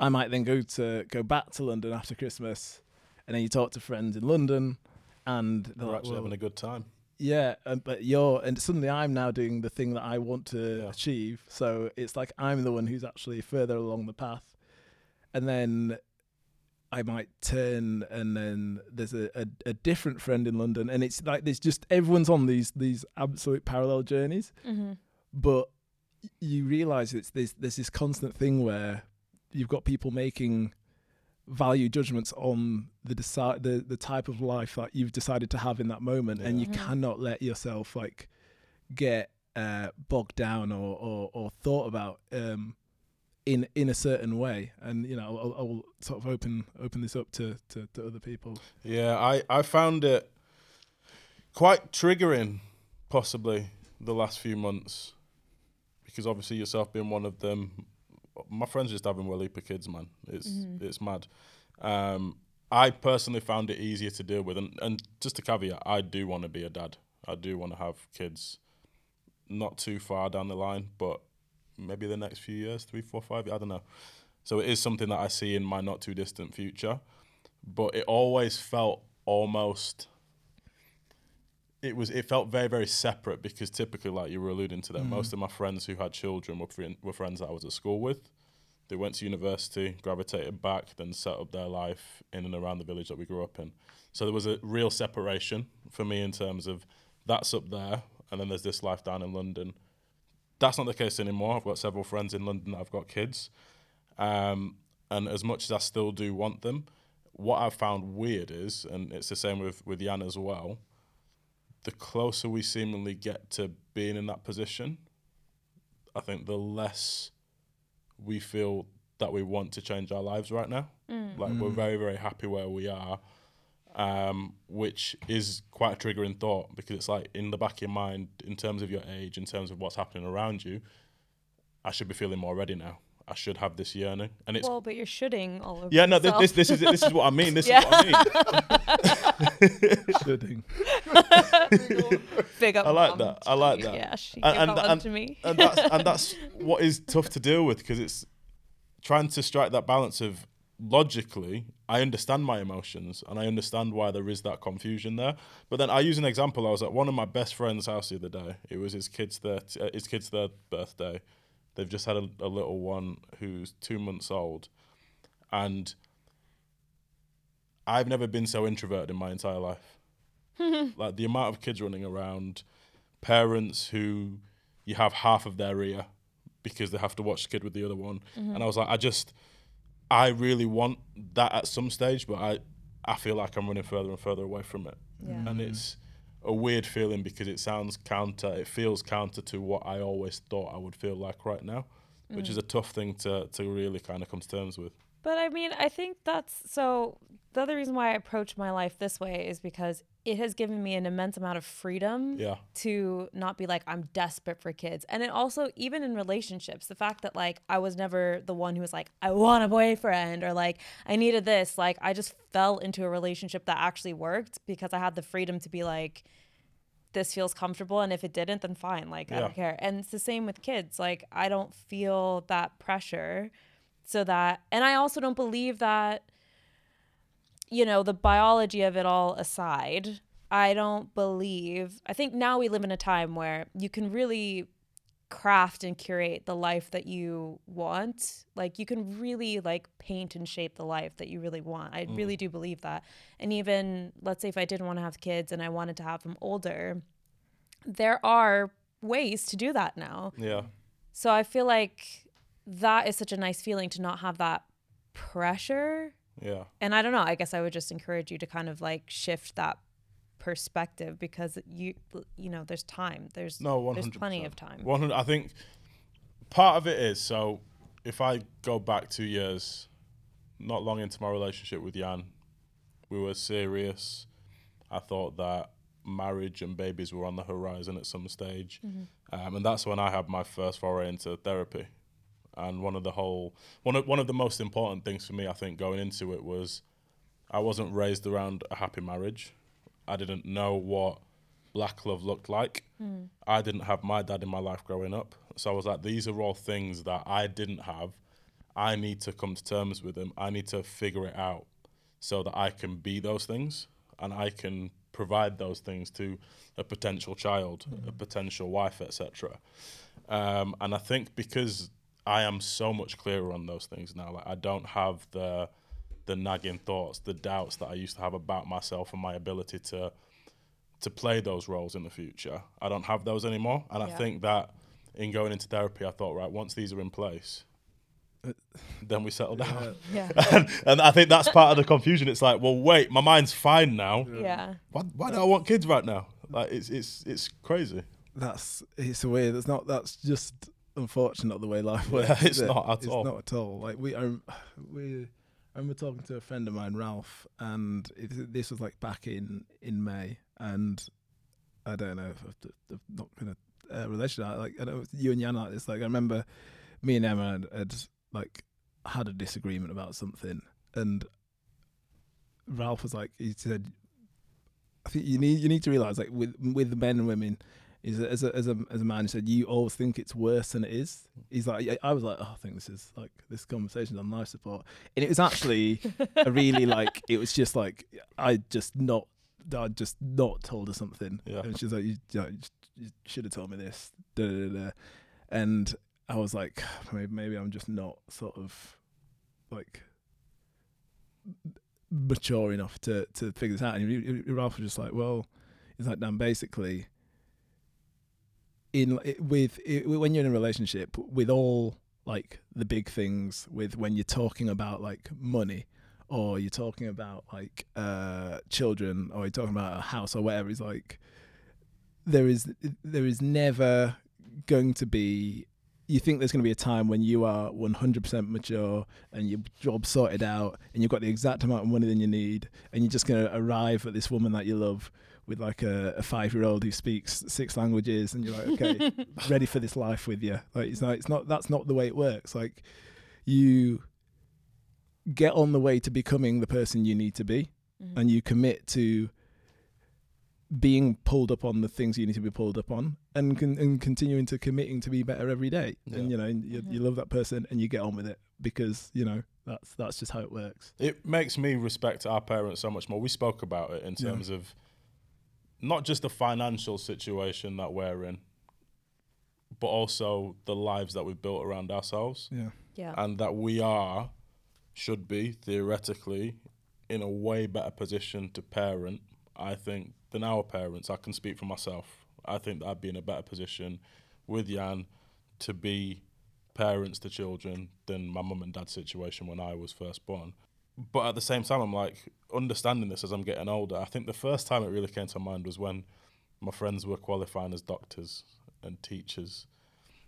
I might then go to go back to London after Christmas, and then you talk to friends in London, and they're We're like, actually "Well, having a good time. yeah, and, but you're and suddenly I'm now doing the thing that I want to Yeah. achieve. So it's like I'm the one who's actually further along the path, and then I might turn, and then there's a, a, a different friend in London, and it's like there's just everyone's on these these absolute parallel journeys, mm-hmm. but you realize it's there's there's this constant thing where you've got people making value judgments on the decide the the type of life that you've decided to have in that moment and you Yeah. Mhm. cannot let yourself like get uh bogged down or or, or thought about um in in a certain way and you know I'll, I'll sort of open open this up to, to to other people Yeah, I, I found it quite triggering, possibly, the last few months. Because obviously, yourself being one of them, my friends just having well heap kids, man. It's it's mad. Um, I personally found it easier to deal with, and, and just a caveat, I do want to be a dad. I do want to have kids, not too far down the line, but maybe the next few years, three, four, five. I don't know. So it is something that I see in my not too distant future, but it always felt almost. It was. It felt very, very separate because typically, like you were alluding to, that mm-hmm. most of my friends who had children were fri- were friends that I was at school with. They went to university, gravitated back, then set up their life in and around the village that we grew up in. So there was a real separation for me in terms of that's up there, and then there's this life down in London. That's not the case anymore. I've got several friends in London that have got kids. Um, and as much as I still do want them, what I've found weird is, and it's the same with, with Jan as well, the closer we seemingly get to being in that position, I think the less we feel that we want to change our lives right now. Like we're very, very happy where we are, um, which is quite a triggering thought because it's like in the back of your mind, in terms of your age, in terms of what's happening around you, I should be feeling more ready now. I should have this yearning, and it's Well, but you're shooting all over. yeah, no, this, yourself. this this is this is what I mean. This Yeah. is what I mean. Shoulding. Big up I like that. I like that. Yeah, she And- gave and- that and- to me. and that's and that's what is tough to deal with because it's trying to strike that balance of logically I understand my emotions and I understand why there is that confusion there. But then I use an example. I was at one of my best friend's house the other day. It was his kid's third, uh, his kid's third birthday. They've just had a, a little one who's two months old, and I've never been so introverted in my entire life. like the amount of kids running around, parents who you have half of their ear because they have to watch the kid with the other one. And I was like, I just, I really want that at some stage, but I, I feel like I'm running further and further away from it. Yeah. And mm. it's a weird feeling because it sounds counter, it feels counter to what I always thought I would feel like right now, which mm. is a tough thing to, to really kind of come to terms with. But I mean, I think that's so. The other reason why I approach my life this way is because it has given me an immense amount of freedom Yeah. to not be like I'm desperate for kids. And it also even in relationships, the fact that like I was never the one who was like I want a boyfriend or like I needed this, like I just fell into a relationship that actually worked because I had the freedom to be like this feels comfortable and if it didn't then fine, like I don't care. And it's the same with kids. Like I don't feel that pressure so that and I also don't believe that you know, the biology of it all aside, I don't believe. I think now we live in a time where you can really craft and curate the life that you want. Like you can really like paint and shape the life that you really want. I mm. really do believe that. And even let's say if I didn't want to have kids and I wanted to have them older, there are ways to do that now. Yeah. So I feel like that is such a nice feeling to not have that pressure Yeah. and I don't know. I guess I would just encourage you to kind of like shift that perspective because you you know there's time. There's No, there's plenty of time. One hundred. I think part of it is so. If I go back two years, not long into my relationship with Jan, we were serious. I thought that marriage and babies were on the horizon at some stage, um, and that's when I had my first foray into therapy. And one of the whole one of one of the most important things for me, I think, going into it was I wasn't raised around a happy marriage. I didn't know what black love looked like. I didn't have my dad in my life growing up. So I was like, these are all things that I didn't have. I need to come to terms with them. I need to figure it out so that I can be those things and I can provide those things to a potential child, a potential wife, etc. Um, and I think because I am so much clearer on those things now, like I don't have the the nagging thoughts, the doubts that I used to have about myself and my ability to to play those roles in the future. I don't have those anymore, and I think that in going into therapy, I thought, right, once these are in place, uh, then we settle down. Yeah. and, and I think that's part of the confusion. It's like, well, wait, my mind's fine now. yeah. Why, why do I want kids right now? Like, it's it's it's crazy. That's it's weird. It's not. That's just unfortunate the way life works. Yeah, it's it? not at it's all. not at all. Like we, I, we, I remember talking to a friend of mine, Ralph, and it, this was like back in in May, and I don't know if I've, I've not been a uh, relation. Like I know you and Jan like this. Like I remember me and Emma had, had like had a disagreement about something, and Ralph was like, he said, I think you need you need to realize like with with men and women. Is as a, as a as a man, he said you always think it's worse than it is. He's like, I was like, oh, I think this is like this conversation's on life support, and it was actually a really like it was just like I just not I just not told her something, Yeah. and she's like, you, you, know, you should have told me this, da, da, da, and I was like, maybe, maybe I'm just not sort of like mature enough to to figure this out. And Ralph was just like, well, it's like, Dan, basically, in with it, when you're in a relationship with all like the big things, with when you're talking about like money. Or you're talking about like uh, children, or you're talking about a house or whatever. It's like there is there is never going to be you think there's going to be a time when you are 100% mature and your job sorted out and you've got the exact amount of money that you need and you're just going to arrive at this woman that you love with like a, a five year old who speaks six languages and you're like okay ready for this life with you like it's not it's not that's not the way it works like you get on the way to becoming the person you need to be Mm-hmm. and you commit to being pulled up on the things you need to be pulled up on and con- and continuing to committing to be better every day Yeah. and you know you, you love that person and you get on with it because you know that's that's just how it works It makes me respect our parents so much more. We spoke about it in Yeah. terms of not just the financial situation that we're in, but also the lives that we've built around ourselves, yeah Yeah. and that we are, should be theoretically, in a way better position to parent. I think than our parents. I can speak for myself. I think that I'd be in a better position with Jan to be parents to children than my mum and dad's situation when I was first born. But at the same time, I'm like understanding this as I'm getting older. I think the first time it really came to mind was when my friends were qualifying as doctors and teachers,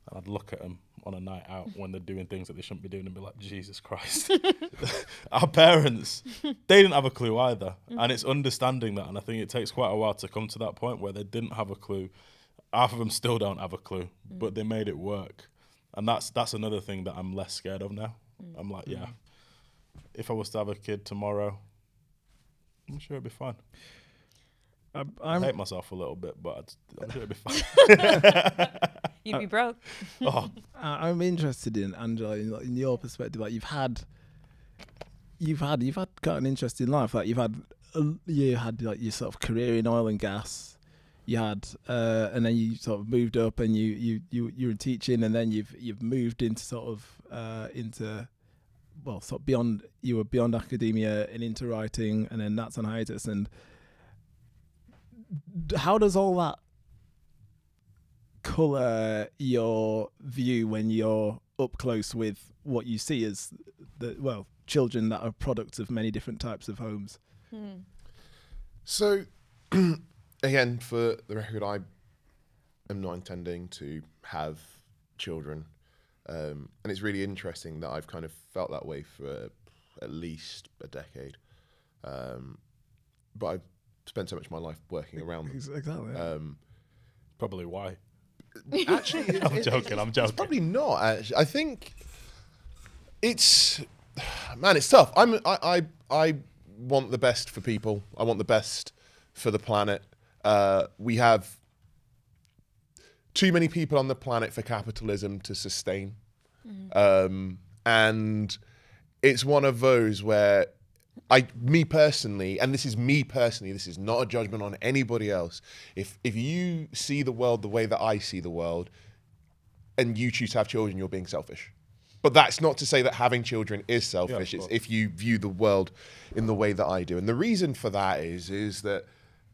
and I'd look at them on a night out when they're doing things that they shouldn't be doing and be like, Jesus Christ. Our parents, they didn't have a clue either. And it's understanding that. And I think it takes quite a while to come to that point where they didn't have a clue. Half of them still don't have a clue, but mm. they made it work. And that's that's another thing that I'm less scared of now. Mm. I'm like, yeah, if I was to have a kid tomorrow, I'm sure it'd be fine. I, I I'm hate myself a little bit, but I'd, I'm sure it'd be fine. You'd be broke. oh, I- I'm interested in Angelo in, in your perspective. Like you've had, you've had, you've had quite an interesting life. Like you've had, you had like your sort of career in oil and gas. You had, uh, and then you sort of moved up, and you you you you were teaching, and then you've you've moved into sort of uh, into, well, sort of beyond. You were beyond academia and into writing, and then that's on hiatus. And how does all that color your view when you're up close with what you see as the well children that are products of many different types of homes Hmm. So, again, for the record, I am not intending to have children. Um, and it's really interesting that I've kind of felt that way for at least a decade. Um, but I've spent so much of my life working around them. exactly Um, probably why. actually, it- I'm it- joking, I'm It's joking. probably not. Actually, I think it's man, it's tough. I'm I, I I want the best for people. I want the best for the planet. Uh, we have too many people on the planet for capitalism to sustain, um, and it's one of those where I, me personally, and this is me personally, this is not a judgment on anybody else. If if you see the world the way that I see the world, and you choose to have children, you're being selfish. But that's not to say that having children is selfish. it's if you view the world in the way that I do. And the reason for that is is that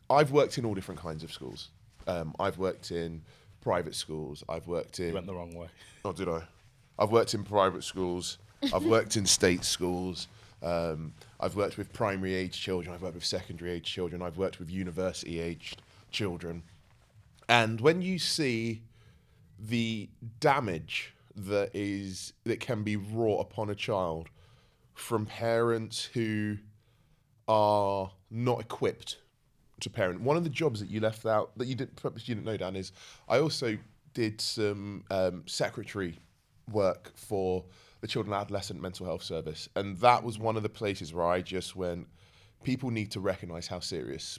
I've worked in all different kinds of schools. Um, I've worked in private schools. I've worked in. You went the wrong way. Oh, did I? I've worked in private schools. I've worked in state schools. Um, I've worked with primary age children. I've worked with secondary age children. I've worked with university aged children. And when you see the damage that is that can be wrought upon a child from parents who are not equipped to parent. One of the jobs that you left out that you didn't perhaps you didn't know, Dan, is I also did some um, secretary work for the Children and Adolescent Mental Health Service, and that was one of the places where I just went. People need to recognise how serious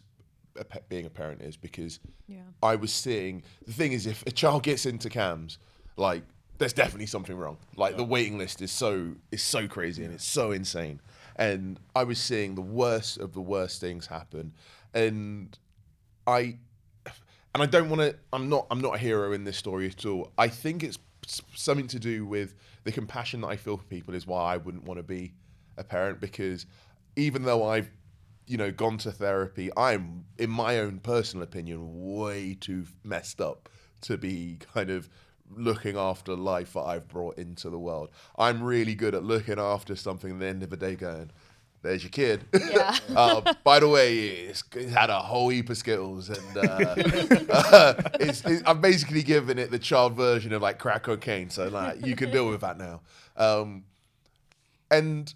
a pe- being a parent is because Yeah. I was seeing the thing is if a child gets into CAMHS, like there's definitely something wrong. Like the waiting list is so is so crazy and it's so insane. And I was seeing the worst of the worst things happen. And I and I don't want to I'm not I'm not a hero in this story at all. I think it's something to do with the compassion that I feel for people is why I wouldn't want to be a parent because even though I've you know gone to therapy, I'm in my own personal opinion way too messed up to be kind of looking after life that I've brought into the world. I'm really good at looking after something at the end of the day going there's your kid. Yeah. uh, by the way, it's, it's had a whole heap of Skittles, and uh, it's, it's, I'm basically giving it the child version of like crack cocaine. So like you can deal with that now. Um, and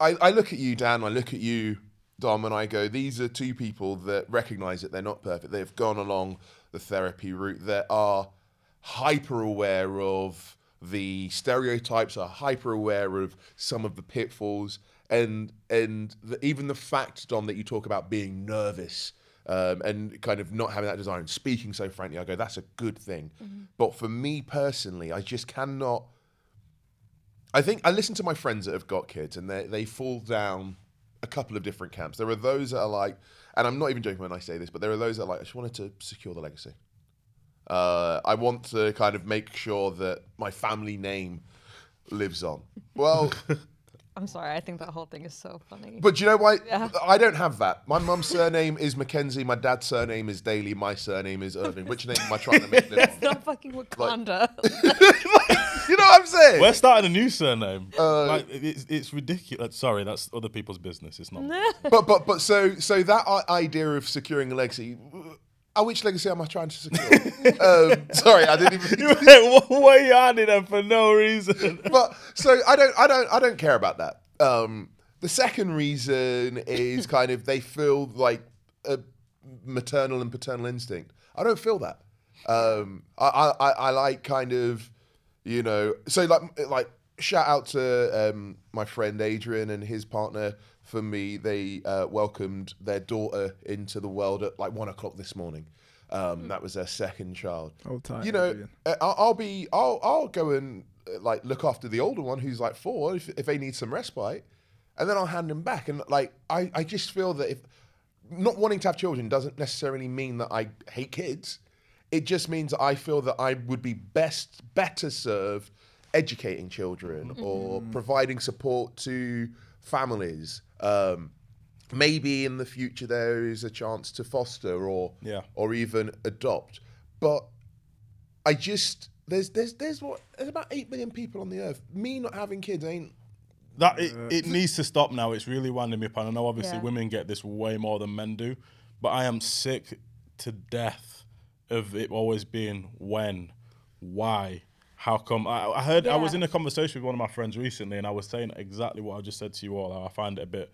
I, I look at you, Dan. I look at you, Dom, and I go, these are two people that recognize that they're not perfect. They've gone along the therapy route. That are hyper aware of the stereotypes, are hyper aware of some of the pitfalls, and and the, even the fact, Dom, that you talk about being nervous. Um, and kind of not having that desire and speaking so frankly, I go, that's a good thing. But for me personally, I just cannot I think I listen to my friends that have got kids and they they fall down a couple of different camps. There are those that are like, and I'm not even joking when I say this, but there are those that are like, I just wanted to secure the legacy. Uh, I want to kind of make sure that my family name lives on. Well, I'm sorry. I think that whole thing is so funny. but do you know why? Yeah. I don't have that. My mum's surname is Mackenzie. My dad's surname is Daly. My surname is Irving. Which name am I trying to make? live on? it's not fucking Wakanda. you know what I'm saying? We're starting a new surname. Uh, like, it's, it's ridiculous. Sorry, that's other people's business. It's not. but but but so so that idea of securing a legacy. Which legacy am I trying to secure? um, sorry, I didn't even. You went way on it for no reason. but so I don't, I don't, I don't care about that. Um, the second reason is kind of they feel like a maternal and paternal instinct. I don't feel that. Um, I, I, I- I like kind of, you know, so like, like shout out to um, my friend Adrian and his partner. For me, they uh, welcomed their daughter into the world at like one o'clock this morning. Um, that was their second child. Hold tight, You know, uh, I'll, I'll be, I'll, I'll go and uh, like look after the older one who's like four if, if they need some respite, and then I'll hand them back. And like, I, I just feel that if not wanting to have children doesn't necessarily mean that I hate kids. It just means that I feel that I would be best, better served educating children or providing support to families. Um, maybe in the future there is a chance to foster or Yeah. or even adopt. But I just there's there's there's what there's about eight million people on the earth. Me not having kids ain't That it, it needs to stop now. It's really winding me up. And I know obviously Yeah. women get this way more than men do, but I am sick to death of it always being when, why, how come. I, I heard I was in a conversation with one of my friends recently, and I was saying exactly what I just said to you all. I find it a bit,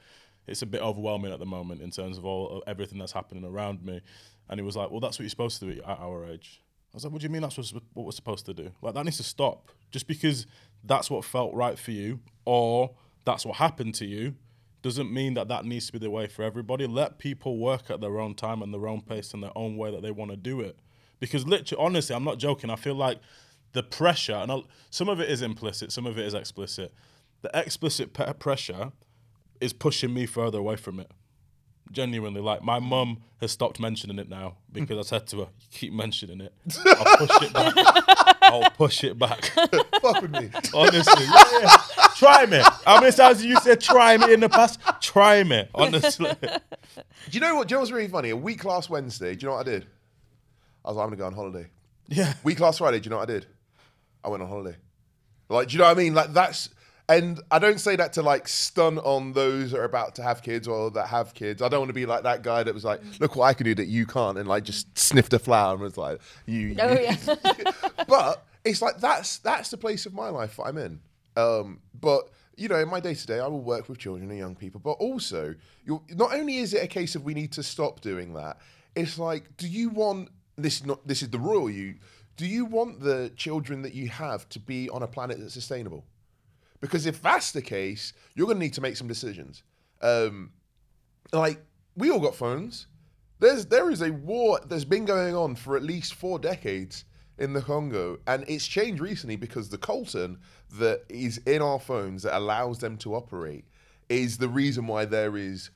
it's a bit overwhelming at the moment in terms of all everything that's happening around me. And he was like, "Well, that's what you're supposed to do at our age." I was like, "What do you mean that's what what we're supposed to do? Like that needs to stop. Just because that's what felt right for you, or that's what happened to you, doesn't mean that that needs to be the way for everybody. Let people work at their own time and their own pace and their own way that they want to do it. Because literally, honestly, I'm not joking. I feel like the pressure, and I'll, some of it is implicit, some of it is explicit. The explicit pe- pressure is pushing me further away from it. Genuinely, like my mum has stopped mentioning it now because I said to her, "You keep mentioning it, I'll push it back. I'll push it back." fuck with me. Honestly, yeah, yeah. try me. How many times have you said try me in the past? Try me, honestly. Do you know what? Do you know what's really funny? A week last Wednesday, do you know what I did? I was like, I'm gonna go on holiday. Yeah, Week last Friday, do you know what I did? I went on holiday. Like, do you know what I mean? Like that's and I don't say that to like stun on those that are about to have kids or that have kids. I don't want to be like that guy that was like, look what I can do that you can't, and like just sniffed a flower and was like, you. Oh, you- yeah. but it's like that's that's the place of my life that I'm in. Um, but you know, in my day to day, I will work with children and young people. But also, you're, not only is it a case of we need to stop doing that. It's like, do you want this? is Not this is the royal you. Do you want the children that you have to be on a planet that's sustainable? Because if that's the case, you're going to need to make some decisions. Um, like we all got phones. There's there is a war that's been going on for at least four decades in the Congo, and it's changed recently because the coltan that is in our phones that allows them to operate is the reason why there is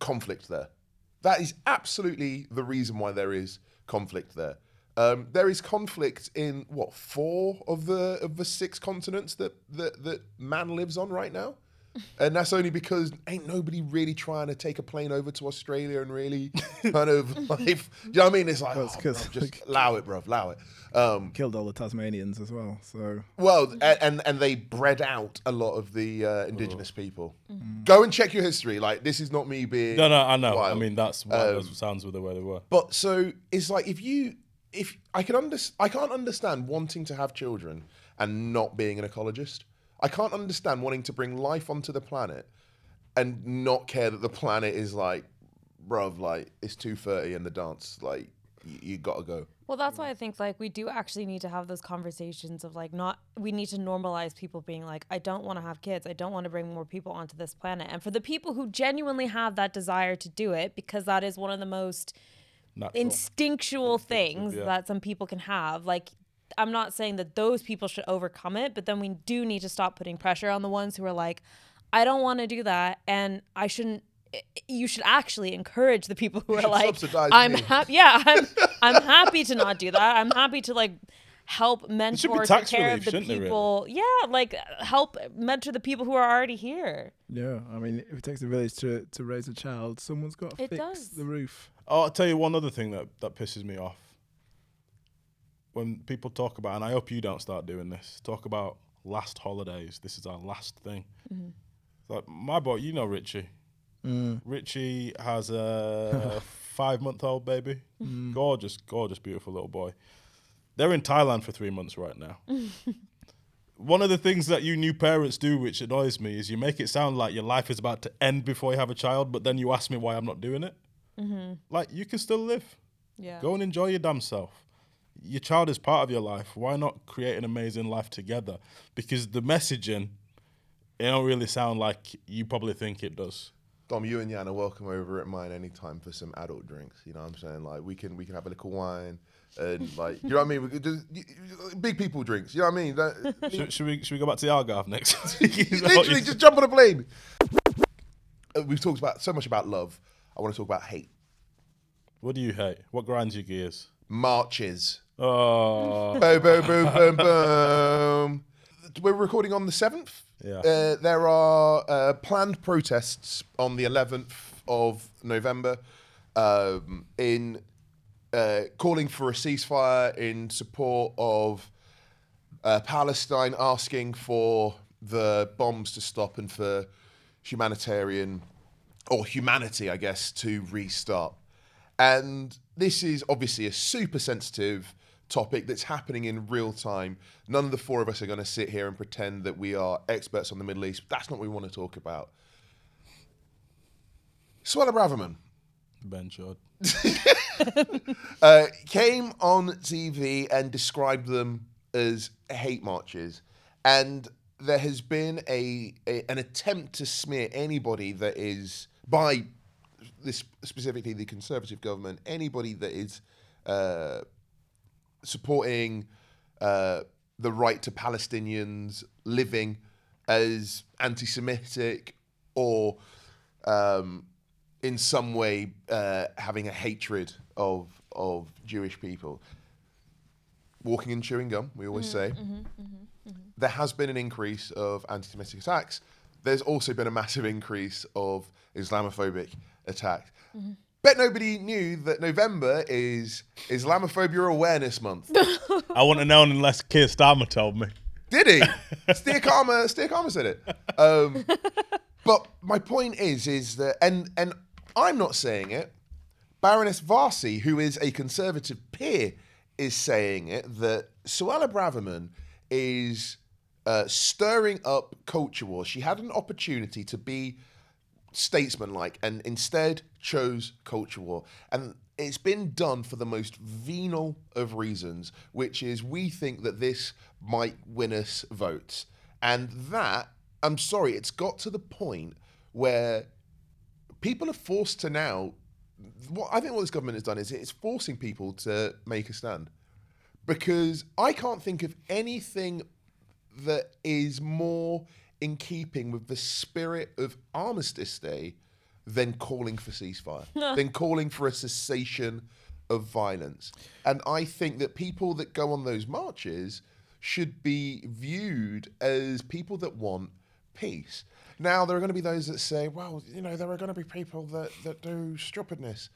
conflict there. That is absolutely the reason why there is conflict there. Um, there is conflict in what four of the of the six continents that that, that man lives on right now, and that's only because ain't nobody really trying to take a plane over to Australia and really kind of like, you know what I mean? It's like, Well, it's oh, 'cause- bro, just allow it, bro, allow it. Um, Killed all the Tasmanians as well. So well, a- and and they bred out a lot of the uh, indigenous people. Go and check your history. Like this is not me being No, no, I know. wild. I mean, that's why Um, those sounds were the way they were. But so it's like if you if I can under, I can't understand wanting to have children and not being an ecologist. I can't understand wanting to bring life onto the planet and not care that the planet is like, bruv, like it's two thirty and the dance, like you, you gotta go. Well, that's why I think like we do actually need to have those conversations of like not we need to normalize people being like I don't want to have kids. I don't want to bring more people onto this planet. And for the people who genuinely have that desire to do it because that is one of the most Natural. instinctual things yeah. that some people can have. Like I'm not saying that those people should overcome it, but then we do need to stop putting pressure on the ones who are like I don't want to do that and I shouldn't eh, eh, you should actually encourage the people who are like I'm happy yeah, I'm I'm happy to not do that. I'm happy to like help should mentor take care relief, of the shouldn't really? people. Yeah, like uh, help mentor the people who are already here. yeah, I mean, if it takes a village to, to raise a child, someone's got to It fix does. the roof. Oh, I'll tell you one other thing that, that pisses me off. When people talk about, and I hope you don't start doing this, talk about last holidays. This is our last thing. Mm-hmm. Like my boy, you know Richie. Mm. Richie has a five month old baby. Mm. Gorgeous, gorgeous, beautiful little boy. They're in Thailand for three months right now. One of the things that you new parents do, which annoys me, is you make it sound like your life is about to end before you have a child, but then you ask me why I'm not doing it. Mm-hmm. Like you can still live. Yeah. Go and enjoy your damn self. Your child is part of your life. Why not create an amazing life together? Because the messaging, it don't really sound like you probably think it does. Dom, you and Jan are welcome over at mine anytime for some adult drinks. You know what I'm saying? Like we can we can have a little wine and like you know what I mean. We could just big people drinks. You know what I mean? That- Should, should we should we go back to the Algarve next? Is that what Literally, you- just jump on a plane. Uh, we've talked about so much about love. I want to talk about hate. what do you hate? What grinds your gears? Marches. Oh, boom, boom, boom, boom, boom. We're recording on the seventh. Yeah. Uh, there are uh, planned protests on the eleventh of November, um, in uh, calling for a ceasefire in support of uh, Palestine, asking for the bombs to stop and for humanitarian or humanity, I guess, to restart. And this is obviously a super sensitive topic that's happening in real time. None of the four of us are going to sit here and pretend that we are experts on the Middle East. That's not what we want to talk about. Suella Braverman Ben Shod. uh, came on TV and described them as hate marches. And there has been a, a an attempt to smear anybody that is by this specifically the conservative government, anybody that is uh, supporting uh, the right to Palestinians living as anti-Semitic or um, in some way uh, having a hatred of of Jewish people. Walking and chewing gum, we always mm-hmm, say. Mm-hmm, mm-hmm, there has been an increase of anti-Semitic attacks. There's also been a massive increase of Islamophobic attacks. Bet nobody knew that November is Islamophobia Awareness Month. I wouldn't have known unless Keir Starmer told me. Did he? Steer Karma, Steer Karma said it. Um, but my point is, is that, and and I'm not saying it. Baroness Warsi, who is a conservative peer, is saying it that Suella Braverman is uh, stirring up culture wars. She had an opportunity to be statesmanlike and instead chose culture war. And it's been done for the most venal of reasons, which is we think that this might win us votes. And that I'm sorry, it's got to the point where people are forced to now. What I think what this government has done is it's forcing people to make a stand, because I can't think of anything that is more in keeping with the spirit of Armistice Day than calling for ceasefire, than calling for a cessation of violence. And I think that people that go on those marches should be viewed as people that want peace. Now, there are going to be those that say, well, you know, there are going to be people that, that do stupidness.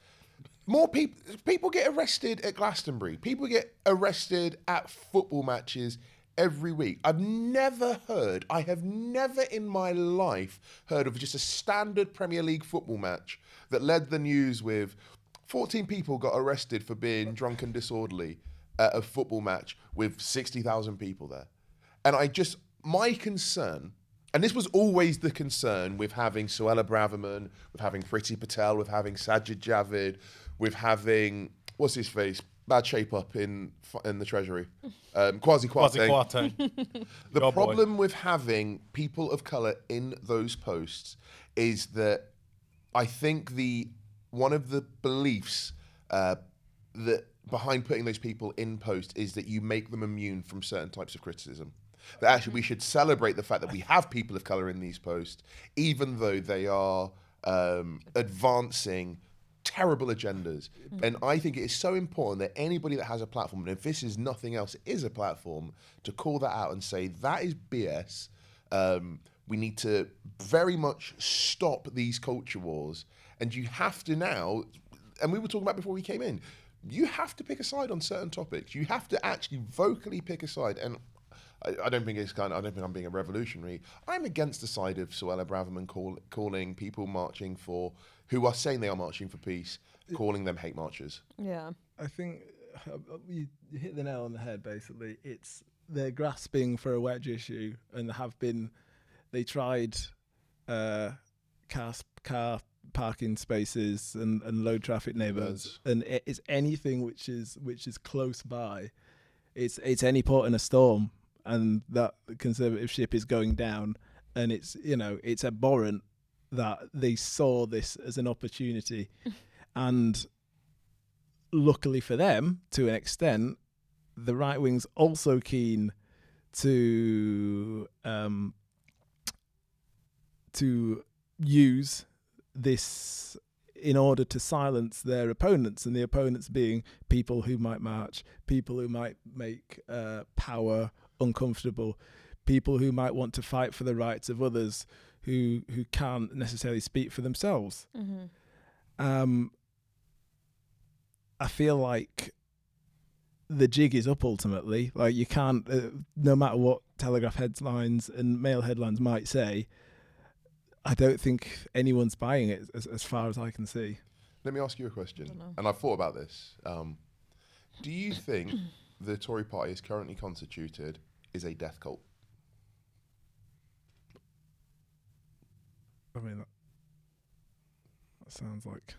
More people people get arrested at Glastonbury. People get arrested at football matches every week. I've never heard, I have never in my life heard of just a standard Premier League football match that led the news with 14 people got arrested for being drunk and disorderly at a football match with 60,000 people there. And I just, my concern, and this was always the concern with having Suella Braverman, with having Priti Patel, with having Sajid Javid, with having, what's his face? Bad shape up in in the Treasury. Um, Kwasi Quasi Kwarteng. Kwarteng. The Your boy. problem with having people of color in those posts is that I think the one of the beliefs uh, that behind putting those people in post is that you make them immune from certain types of criticism. That actually we should celebrate the fact that we have people of color in these posts, even though they are um, advancing terrible agendas. And I think it is so important that anybody that has a platform, and if this is nothing else, it is a platform, to call that out and say that is BS. Um, we need to very much stop these culture wars. And you have to now, and we were talking about before we came in, you have to pick a side on certain topics. You have to actually vocally pick a side. And I, I don't think it's kind. Of, I don't think I'm being a revolutionary. I'm against the side of Suella Braverman call, calling people marching for who are saying they are marching for peace, calling them hate marchers. Yeah. I think uh, you you hit the nail on the head. Basically, it's they're grasping for a wedge issue and have been. They tried uh, car car parking spaces and, and low traffic neighbourhoods, and it's anything which is which is close by. It's it's any port in a storm, and that conservative ship is going down, and it's you know it's abhorrent that they saw this as an opportunity, and luckily for them, to an extent, the right wing's also keen to um, to use this in order to silence their opponents, and the opponents being people who might march, people who might make uh, power uncomfortable, people who might want to fight for the rights of others who who can't necessarily speak for themselves. Mm-hmm. Um, I feel like the jig is up ultimately. Like you can't, uh, no matter what Telegraph headlines and Mail headlines might say, I don't think anyone's buying it as, as far as I can see. Let me ask you a question, Dunno. and I've thought about this. Um, do you think the Tory party is currently constituted is a death cult? I mean, that, that sounds like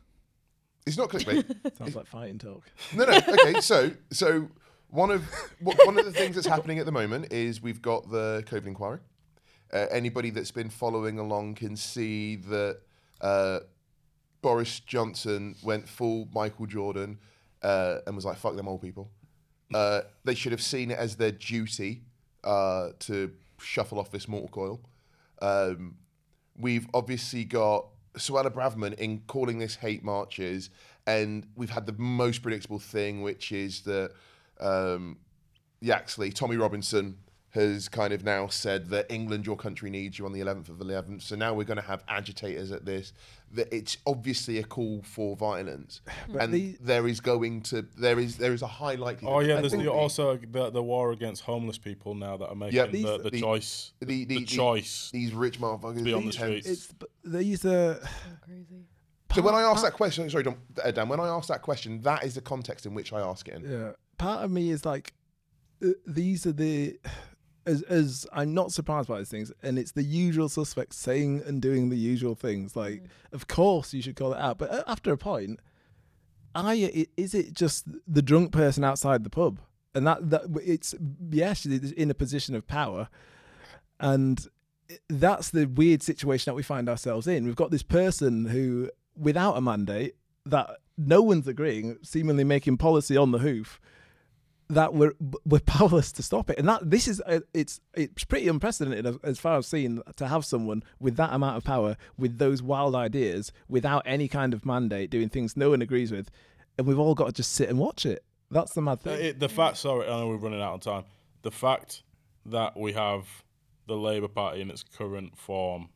It's not clickbait. sounds like fighting talk. no, no. Okay, so so one of one of the things that's happening at the moment is we've got the COVID inquiry. Uh, anybody that's been following along can see that uh, Boris Johnson went full Michael Jordan uh, and was like, "Fuck them old people." Uh, they should have seen it as their duty uh, to shuffle off this mortal coil. Um, we've obviously got Suella Braverman in calling this hate marches, and we've had the most predictable thing, which is that um, Yaxley, Tommy Robinson, has kind of now said that England, your country needs you on the 11th of the 11th. So now we're going to have agitators at this. That it's obviously a call for violence, But and the- there is going to there is there is a high likelihood. Oh yeah, there's the, also the, the war against homeless people now that are making Yeah, the, these- the, the- choice the, the, the, the- choice these rich motherfuckers be on the these streets. It's but these are crazy. So when I part- ask that question, sorry, Don, uh, Dan, when I ask that question, that is the context in which I ask it in. Yeah, part of me is like, uh, these are the, as as I'm not surprised by these things, and it's the usual suspects saying and doing the usual things. Like, of course you should call it out, but uh, after a point, i- Is it just the drunk person outside the pub, and that that it's yes, she's in a position of power, and that's the weird situation that we find ourselves in. We've got this person who, without a mandate, that no one's agreeing, seemingly making policy on the hoof, that we're we're powerless to stop it. And that this is uh, it's it's pretty unprecedented as, as far as I've seen to have someone with that amount of power, with those wild ideas, without any kind of mandate, doing things no one agrees with, and we've all got to just sit and watch it. That's the mad Uh, thing. it, the fact, sorry, I know we're running out of time. The fact that we have the Labour Party in its current form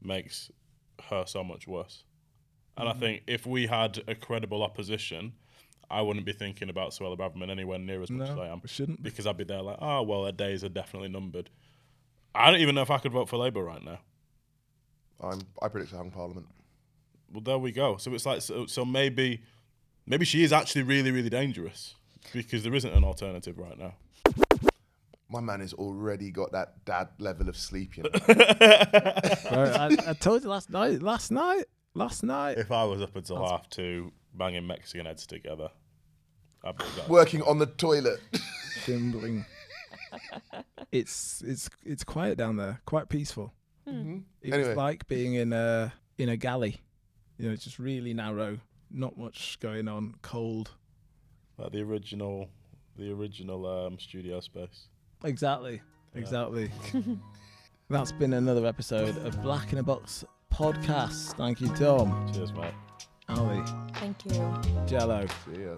makes her so much worse. And I think if we had a credible opposition, I wouldn't be thinking about Suella Braverman anywhere near as much as I am. shouldn't. Because I'd be there like, oh, well, her days are definitely numbered. I don't even know if I could vote for Labour right now. I'm, I predict a hung parliament. Well, there we go. So it's like, so, so maybe, maybe she is actually really, really dangerous because there isn't an alternative right now. My man has already got that dad level of sleep, you know. I, I told you last night. Last night. Last night. If I was up until half two banging Mexican heads together, I'd that. Working on the toilet. Dimbling. it's it's it's quiet down there. Quite peaceful. It Anyway. was like being in a in a galley. You know, it's just really narrow. Not much going on. Cold. Like the original, the original um, studio space. Exactly. Exactly. That's been another episode of Black in a Box podcast. Thank you, Dom, Cheers, mate. Ali, Thank you. Jello. See ya.